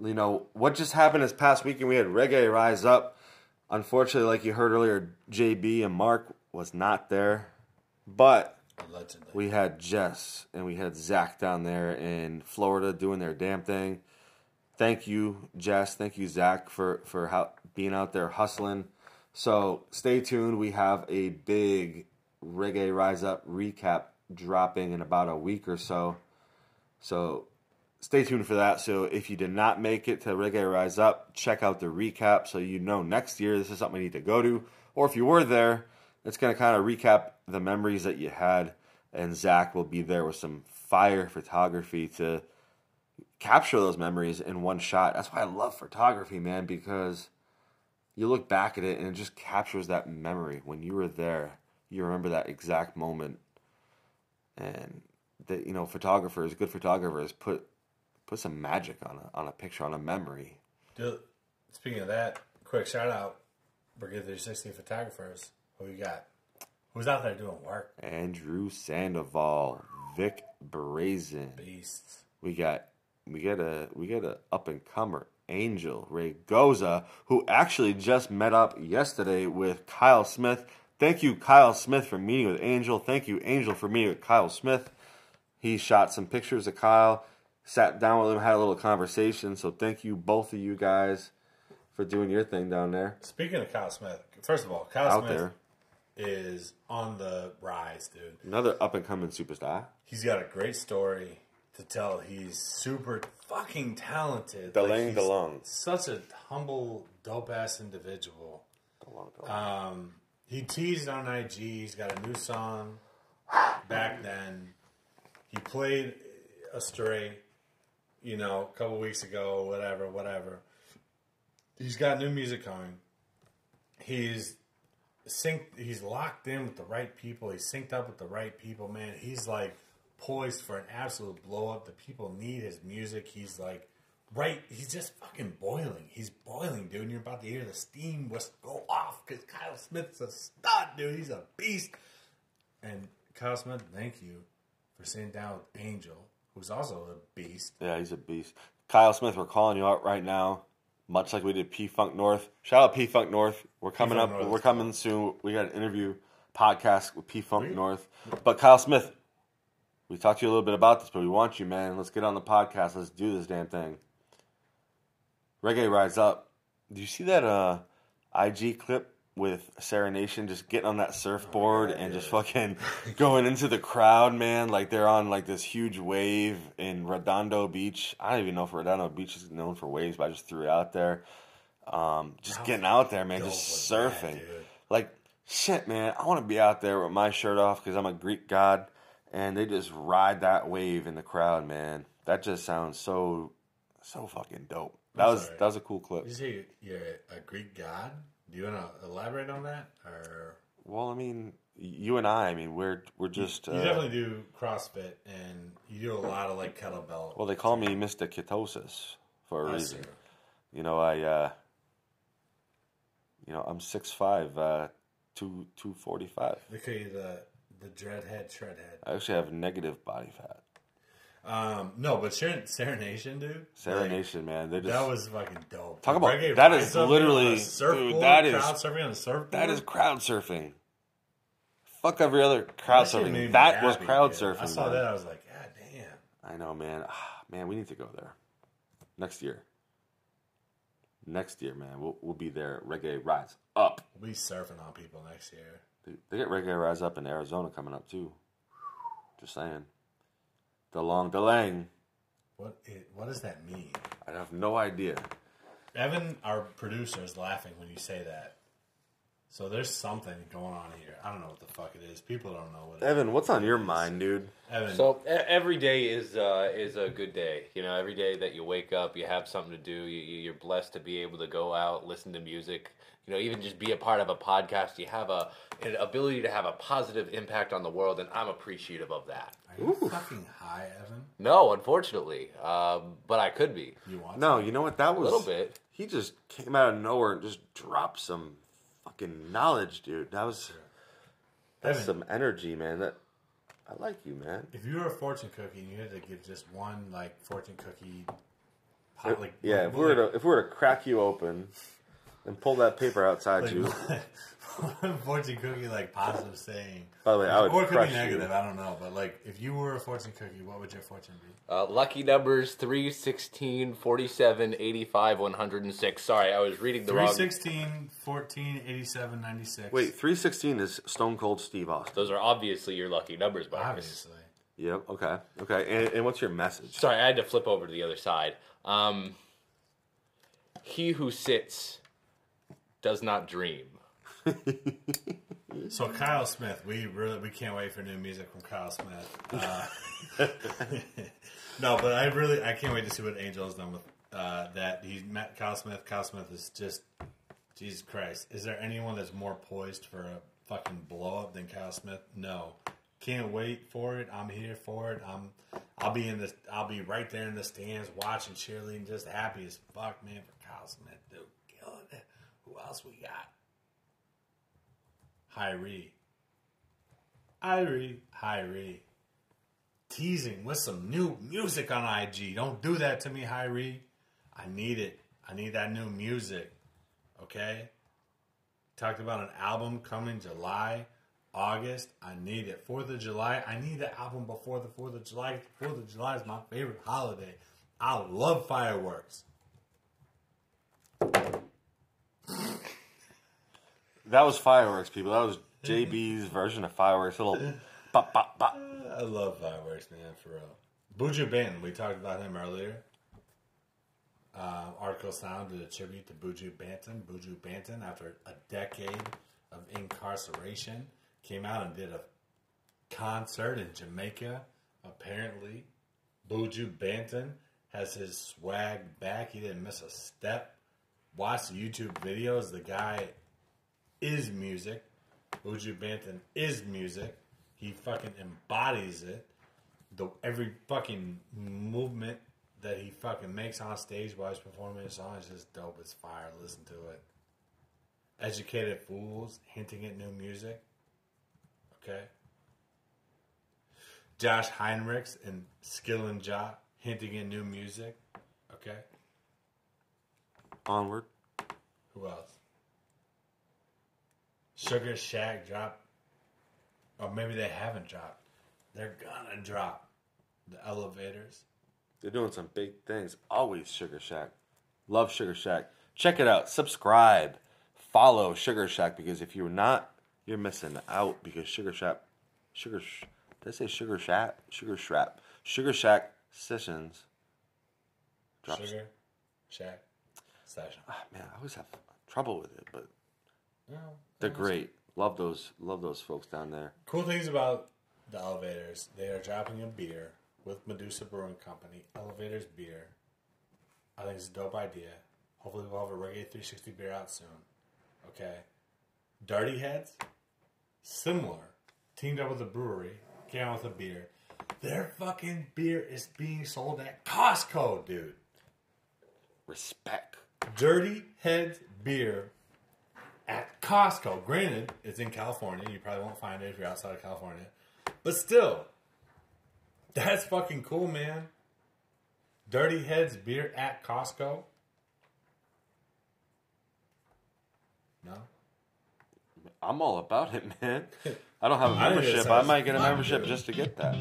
You know what just happened this past weekend? We had Reggae Rise Up. Unfortunately, like you heard earlier, JB and Mark was not there, but Allegedly. we had Jess and we had Zach down there in Florida doing their damn thing. Thank you, Jess. Thank you, Zach, for for how, being out there hustling. So stay tuned. We have a big Reggae Rise Up recap dropping in about a week or so. So stay tuned for that. So if you did not make it to Reggae Rise Up, check out the recap so you know next year this is something you need to go to. Or if you were there, it's going to kind of recap the memories that you had. And Zach will be there with some fire photography to capture those memories in one shot. That's why I love photography, man, because you look back at it and it just captures that memory. When you were there, you remember that exact moment. And that you know, photographers, good photographers put put some magic on a on a picture, on a memory. Dude, speaking of that, quick shout out, Reggae 360 photographers. Who you got? Who's out there doing work? Andrew Sandoval, Vic Brazen. Beasts. We got we get a we get a up and comer Angel Ray Goza who actually just met up yesterday with Kyle Smith. Thank you, Kyle Smith, for meeting with Angel. Thank you, Angel, for meeting with Kyle Smith. He shot some pictures of Kyle, sat down with him, had a little conversation. So thank you, both of you guys, for doing your thing down there Speaking of Kyle Smith, first of all, Kyle out Smith there. is on the rise, dude. Another up and coming superstar. He's got a great story to tell. He's super fucking talented. Delang he's DeLong. Such a humble, dope ass individual. Um, he teased on IG. He's got a new song back then. He played Astray, you know, a couple weeks ago, whatever, whatever. He's got new music coming. He's synced. He's locked in with the right people. He's synced up with the right people. Man, he's like poised for an absolute blow up. The people need his music. He's like right. He's just fucking boiling. He's boiling, dude. And you're about to hear the steam just go off because Kyle Smith's a stud, dude. He's a beast. And Kyle Smith, thank you for sitting down with Angel, who's also a beast. Yeah, he's a beast. Kyle Smith, we're calling you out right now, much like we did P Funk North. Shout out P Funk North. We're coming P-Funk up. North we're coming soon. We got an interview podcast with P Funk North. But Kyle Smith, we talked to you a little bit about this, but we want you, man. Let's get on the podcast. Let's do this damn thing. Reggae Rise Up. Do you see that uh, IG clip with Sarah Nation just getting on that surfboard and just fucking [laughs] going into the crowd, man? Like they're on like this huge wave in Redondo Beach. I don't even know if Redondo Beach is known for waves, but I just threw it out there. Um, just getting out there, man, just was that, surfing. like shit, man. I want to be out there with my shirt off because I'm a Greek god, and they just ride that wave in the crowd, man. That just sounds so, so fucking dope. That I'm was sorry. that was a cool clip. You say you're a Greek god? Do you want to elaborate on that, or Well, I mean, you and I, I mean, we're we're just. you Uh, definitely do CrossFit and you do a lot of like kettlebell? well, they call me Mister Ketosis for a I reason. see. You know, I. Uh, you know, I'm six five, uh, two two forty five. They call you the the dreadhead, shredhead. I actually have negative body fat. Um, no, but Sarah, Sarah Nation, dude. Sarah like, man, they just That was fucking dope. Talk about- Reggae that is literally- surfboard, dude, that is- crowd surfing on a surfboard. that is crowd surfing. Fuck every other crowd That surfing. That was happy, crowd dude. surfing. I saw man. that. I was like, God damn. I know, man. Ah, man, we need to go there next year. Next year, man, we'll we'll be there. Reggae Rise Up. We'll be surfing on people next year. Dude, They get Reggae Rise Up in Arizona coming up too. Just saying. The long delang. What it, what does that mean? I have no idea. Evan, our producer, is laughing when you say that. So there's something going on here. I don't know what the fuck it is. People don't know what it is. Evan, what's on your mind, dude? Evan, So e- every day is uh, is a good day. You know, every day that you wake up, you have something to do. You, you- you're blessed to be able to go out, listen to music. You know, even just be a part of a podcast. You have a an ability to have a positive impact on the world, and I'm appreciative of that. are you fucking high, Evan? No, unfortunately, um, but I could be. You want No, you know what? That was little bit. He just came out of nowhere and just dropped some fucking knowledge, dude. That was That's Evan. some energy, man. That I like you, man. If you were a fortune cookie and you had to give just one like fortune cookie, pot, like Yeah, if we were to if we were to crack you open and pull that paper outside like, you. One [laughs] fortune cookie like positive saying. By the way, I would or it could crush be you. negative. I don't know, but like if you were a fortune cookie, what would your fortune be? Uh, lucky numbers 3, 16, 47, 85, 106. Sorry, I was reading the 3, wrong. 16, 14, 87, 96. Wait, three sixteen is Stone Cold Steve Austin. Those are obviously your lucky numbers, Marcus. obviously. Yep. Okay. Okay. And, and what's your message? Sorry, I had to flip over to the other side. Um, he who sits does not dream. [laughs] So Kyle Smith, we really we can't wait for new music from Kyle Smith. Uh, [laughs] no, but I really I can't wait to see what Angel has done with uh, that. He's met Kyle Smith. Kyle Smith is just Jesus Christ. Is there anyone that's more poised for a fucking blow up than Kyle Smith? No. Can't wait for it. I'm here for it. I'm I'll be in this I'll be right there in the stands watching cheerleading, just happy as fuck, man, for Kyle Smith, dude. Killing it. Who else we got? Hirie. Hirie. Hirie. Teasing with some new music on IG. Don't do that to me, Hirie. I need it. I need that new music. Okay? Talked about an album coming July, August. I need it. Fourth of July. I need the album before the Fourth of July. Fourth of July is my favorite holiday. I love fireworks. That was fireworks, people. That was [laughs] JB's version of fireworks. Little pop, pop, pop. I love fireworks, man, for real. Buju Banton, we talked about him earlier. Uh, Artikal Sound did a tribute to Buju Banton. Buju Banton, after a decade of incarceration, came out and did a concert in Jamaica. Apparently, Buju Banton has his swag back. He didn't miss a step. Watch the YouTube videos. The guy is music. Buju Banton is music. He fucking embodies it. The every fucking movement that he fucking makes on stage while he's performing his song is just dope as fire. Listen to it. Educated fools hinting at new music. Okay. Josh Heinrichs and Skillinjah hinting at new music. Okay. Onward. Who else? Sugar Shack dropped, or maybe they haven't dropped. They're gonna drop the elevators. They're doing some big things. Always Sugar Shack. Love Sugar Shack. Check it out. Subscribe. Follow Sugar Shack because if you're not, you're missing out because Sugar Shack, Sugar, did I say Sugar Shack? Sugar Shack. Sugar Shack sessions. Drops. Sugar Shack session. Ah, man, I always have trouble with it, but No, they're great. Love those, love those folks down there. Cool things about the elevators. They are dropping a beer with Medusa Brewing Company. Elevators beer. I think it's a dope idea. Hopefully we'll have a Reggae 360 beer out soon. Okay. Dirty Heads, similar. Teamed up with a brewery, came out with a beer. Their fucking beer is being sold at Costco, dude. Respect. Dirty Heads beer at Costco. Granted, it's in California. You probably won't find it if you're outside of California. But still, that's fucking cool, man. Dirty Heads beer at Costco. No? I'm all about it, man. [laughs] I don't have a membership. I sounds might get a membership just to get that.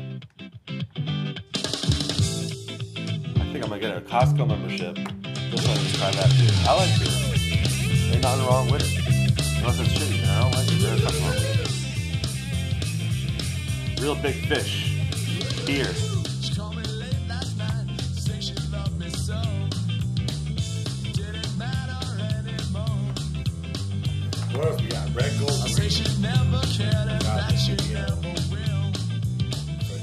I think I'm gonna get a Costco membership just I try that too. I like beer. Ain't nothing wrong with it. Unless it's shitty, I don't like it. There's nothing wrong with it. Reel Big Fish. Beer. She called me late last night, say she loved me so. Didn't matter anymore. What else we got? Red Gold I say she never cared and that she should be never out. will. for.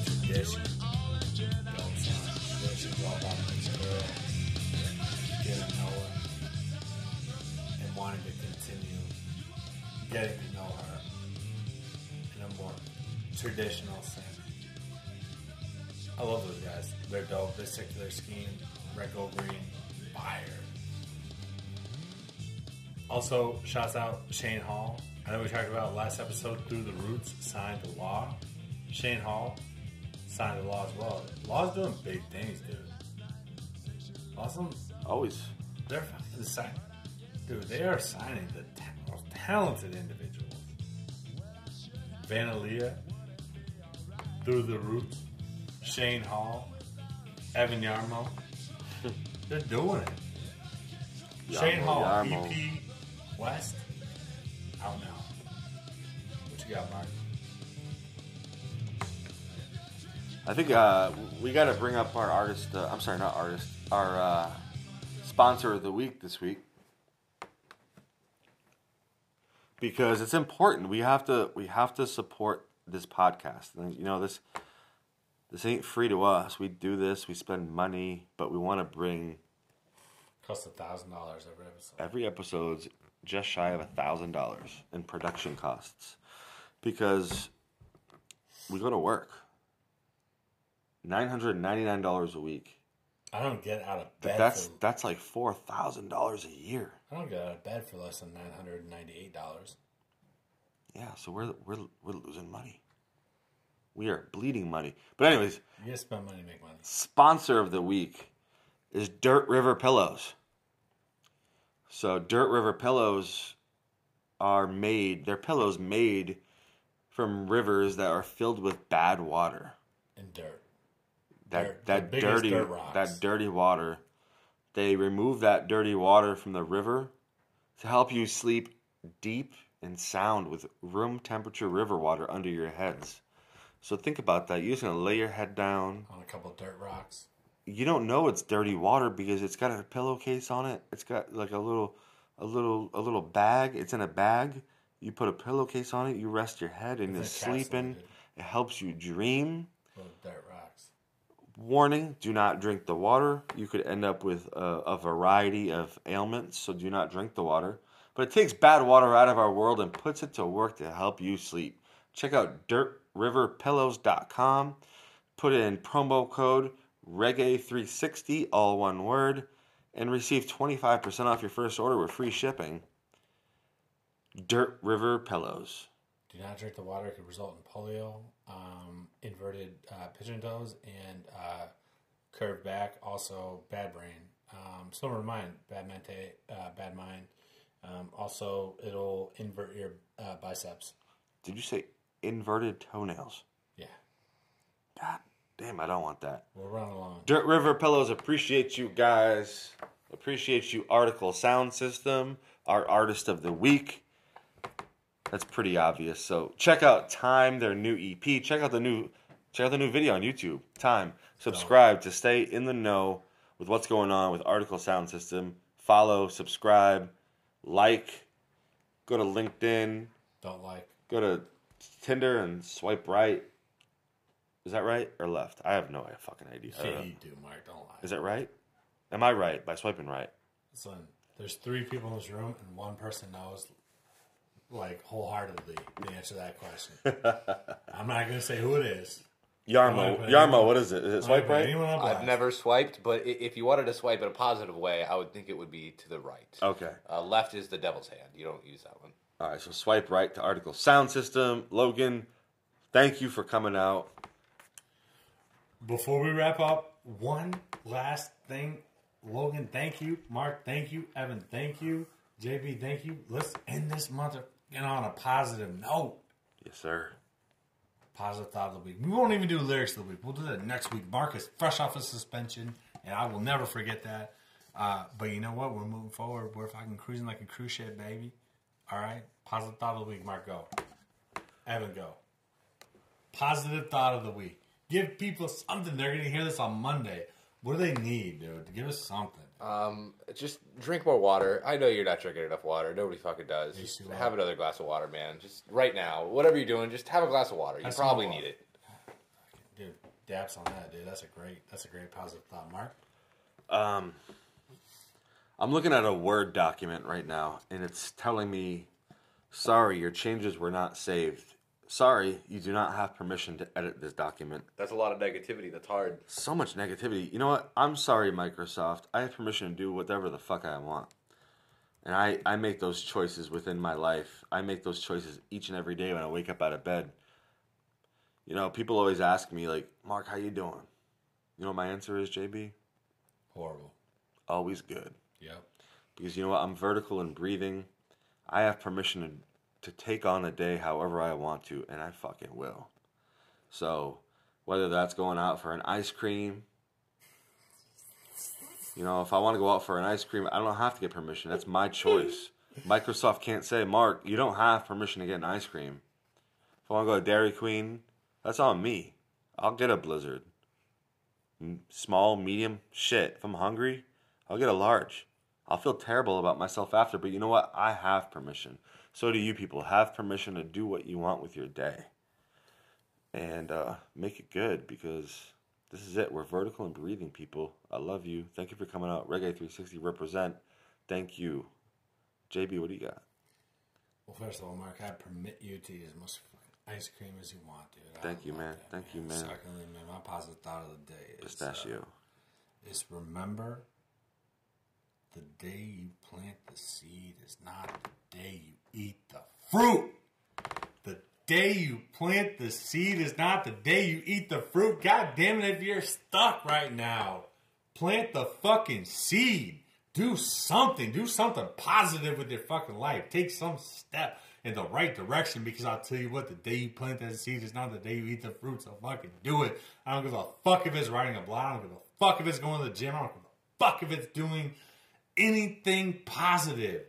Don't sound tradition. All about this girl. Getting to know her. And wanting to continue getting to know her in a more traditional sense. I love those guys. They're dope. They stick to their scheme. Red, gold, green, fire. Also, shouts out Shane Hall. I know we talked about last episode through the roots signed the law. Shane Hall signed the law as well. Law's doing big things, dude. Awesome. Always. They're fucking signing. Dude, they are signing the talented individuals. Vana Liya, Through the Roots, Shane Hall, Evan Yarmo. [laughs] They're doing it. Shane Hall, Yarmo. EP West, out now. What you got, Mark? I think uh, we got to bring up our artist. Uh, I'm sorry, not artist. Our uh, sponsor of the week this week because it's important. We have to we have to support this podcast. And, you know this this ain't free to us. We do this. We spend money, but we want to bring Costs a thousand dollars every episode. every episode's just shy of a thousand dollars in production costs because we go to work. Nine hundred ninety nine dollars a week. I don't get out of bed. that's for, that's like four thousand dollars a year. I don't get out of bed for less than nine hundred and ninety-eight dollars. Yeah, so we're we're we're losing money. We are bleeding money. But anyways, You gotta spend money to make money. sponsor of the week is Dirt River Pillows. So Dirt River Pillows are made, they're pillows made from rivers that are filled with bad water. And dirt. That Dirt- that dirty dirt rocks. that dirty water. They remove that dirty water from the river to help you sleep deep and sound with room temperature river water under your heads. So think about that. You're just gonna lay your head down. on a couple of dirt rocks. you don't know it's dirty water because it's got a pillowcase on it. It's got like a little a little a little bag. It's in a bag. You put a pillowcase on it, you rest your head and you're sleeping. It helps you dream. Warning, do not drink the water. You could end up with a, a variety of ailments, so do not drink the water. But it takes bad water out of our world and puts it to work to help you sleep. Check out dirtriverpillows.com. Put in promo code reggae360, all one word, and receive 25% off your first order with free shipping. Dirt River Pillows. Do not drink the water; it could result in polio, inverted uh, pigeon toes, and uh, curved back. Also, bad brain. Um, similar to mine, bad mente, uh, bad mind. Um, also, it'll invert your uh, biceps. Did you say inverted toenails? Yeah, God damn, I don't want that. we'll run along. Dirt River Pillows appreciate you guys. Appreciate you, Artikal Sound System, our artist of the week. That's pretty obvious. So check out Time, their new EP. Check out the new check out the new video on YouTube. Time. Subscribe to stay in the know with what's going on with Artikal Sound System. Follow, subscribe, like, go to LinkedIn, Don't like. go to Tinder and swipe right. Is that right or left? I have no fucking idea. Yeah, uh, you do, Mark. Don't lie. Is that right? Am I right by swiping right? Listen, there's three people in this room, and one person knows, like wholeheartedly, the answer to that question. [laughs] I'm not gonna say who it is. Yarmo, Right, Yarmo, what is it? Is it I'm swipe right? I've never swiped, but i- if you wanted to swipe in a positive way, I would think it would be to the right. Okay. Uh, left is the devil's hand. You don't use that one. All right, so swipe right to Artikal Sound System. Logan, thank you for coming out. Before we wrap up, one last thing. Logan, thank you. Mark, thank you. Evan, thank you. JB, thank you. Let's end this month again on a positive note. Yes, sir. Positive thought of the week. We won't even do lyrics of the week. We'll do that next week. Mark is fresh off of suspension, and I will never forget that. Uh, but you know what? We're moving forward. We're fucking cruising like a cruise ship, baby. All right. Positive thought of the week. Mark, go. Evan, go. Positive thought of the week. Give people something. They're going to hear this on Monday. What do they need, dude? Give us something. Um, just drink more water. I know you're not drinking enough water. Nobody fucking does. Just you are. have another glass of water, man. Just right now, whatever you're doing, just have a glass of water. You That's probably need it. Dude, daps on that, dude. That's a great, that's a great positive thought, Mark. Um, I'm looking at a Word document right now, and it's telling me, sorry, your changes were not saved. Sorry, you do not have permission to edit this document. That's a lot of negativity. That's hard. So much negativity. You know what? I'm sorry, Microsoft. I have permission to do whatever the fuck I want. And I, I make those choices within my life. I make those choices each and every day when I wake up out of bed. You know, people always ask me like, "Mark, how you doing?" You know what my answer is, JB? Horrible. Always good. Yeah. Because you know what? I'm vertical and breathing. I have permission to, take on a day however I want to, and I fucking will. So, whether that's going out for an ice cream, you know, if I want to go out for an ice cream, I don't have to get permission. That's my choice. Microsoft can't say, Mark, you don't have permission to get an ice cream. If I want to go to Dairy Queen, that's on me. I'll get a Blizzard. Small, medium, shit. If I'm hungry, I'll get a large. I'll feel terrible about myself after, but you know what? I have permission. So do you people. Have permission to do what you want with your day. And uh, make it good because this is it. We're vertical and breathing people. I love you. Thank you for coming out. Reggae 360 represent. Thank you. JB, what do you got? Well, first of all, Mark, I permit you to eat as much ice cream as you want, dude. Thank you, man. that, Thank you, man. Secondly, man, my positive thought of the day is uh, Pistachio. is remember the day you plant the seed is not the day you eat the fruit. The day you plant the seed is not the day you eat the fruit. God damn it, if you're stuck right now, plant the fucking seed. Do something. Do something positive with your fucking life. Take some step in the right direction because I'll tell you what, the day you plant that seed is not the day you eat the fruit, so fucking do it. I don't give a fuck if it's writing a blog. I don't give a fuck if it's going to the gym. I don't give a fuck if it's doing anything positive.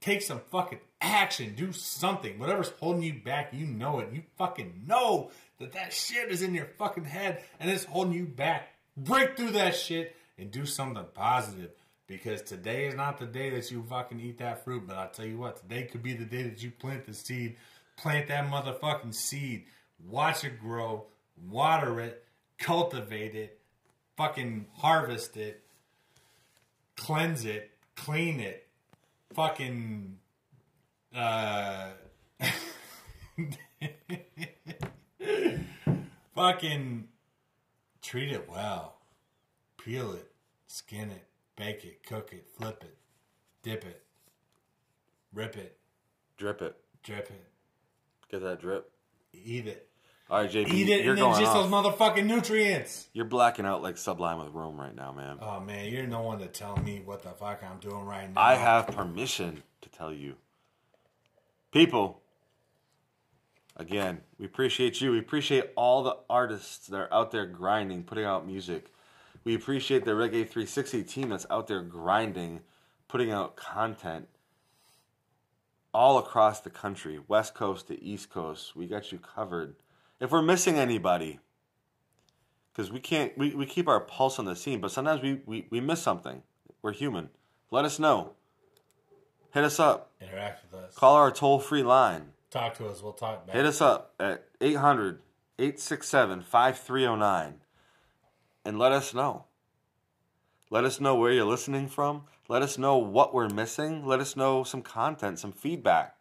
Take some fucking action. Do something. Whatever's holding you back, you know it. You fucking know that that shit is in your fucking head and it's holding you back. Break through that shit and do something positive. Because today is not the day that you fucking eat that fruit. But I tell you what, today could be the day that you plant the seed. Plant that motherfucking seed. Watch it grow. Water it. Cultivate it. Fucking harvest it cleanse it, clean it, fucking uh [laughs] fucking treat it well. Peel it, skin it, bake it, cook it, flip it, dip it, rip it, Drip it. drip it, Get that drip. eat it. All right, JB. Eat it you're and then just off. those motherfucking nutrients. You're blacking out like Sublime with Rome right now, man. Oh man, you're no one to tell me what the fuck I'm doing right now. I have permission to tell you. People, again, we appreciate you. We appreciate all the artists that are out there grinding, putting out music. We appreciate the Reggae 360 team that's out there grinding, putting out content all across the country, West Coast to East Coast. We got you covered. If we're missing anybody, because we can't, we, we keep our pulse on the scene, but sometimes we, we, we miss something. We're human. Let us know. Hit us up. interact with us. Call our toll free line. Talk to us. We'll talk back. Hit us up at 800 867 5309 and let us know. Let us know where you're listening from. Let us know what we're missing. Let us know some content, some feedback.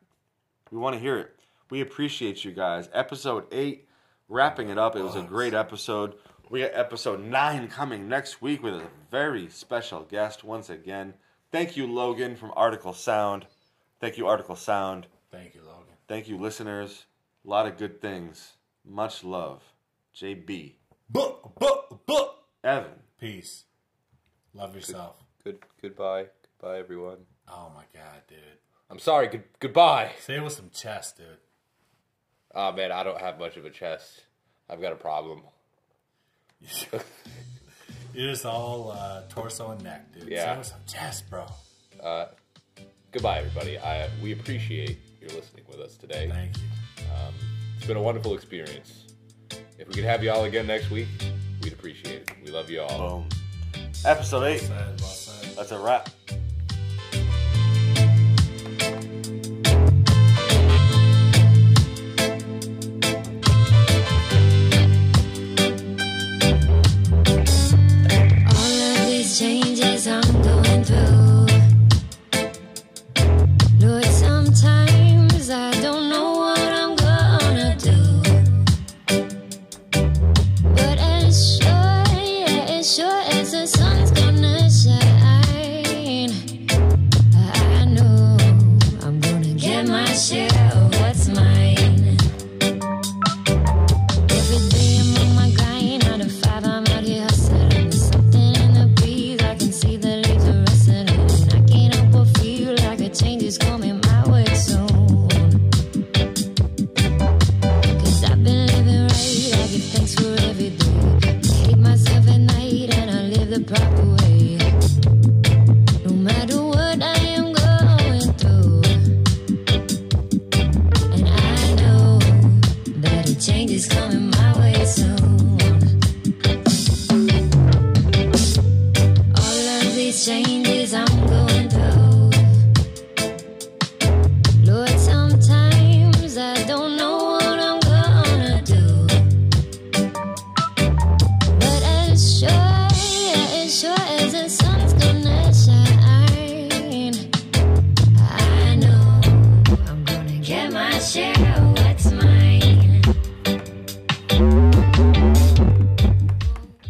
We want to hear it. We appreciate you guys. Episode 8, wrapping it up. It was a great episode. We got episode 9 coming next week with a very special guest once again. Thank you, Logan from Artikal Sound. Thank you, Artikal Sound. Thank you, Logan. Thank you, listeners. A lot of good things. Much love. JB. Book, book, book. Evan. Peace. Love yourself. Good goodbye. Goodbye everyone. Oh my god, dude. I'm sorry. Good goodbye. Say it with some chest, dude. Oh man, I don't have much of a chest. I've got a problem. [laughs] You're just all uh, torso and neck, dude. Say Yeah. it with some chest, bro. Goodbye, everybody. I we appreciate your listening with us today. Thank you. It's been a wonderful experience. If we could have you all again next week, we'd appreciate it. We love you all. Boom. Episode 8. Said, well said. That's a wrap. Of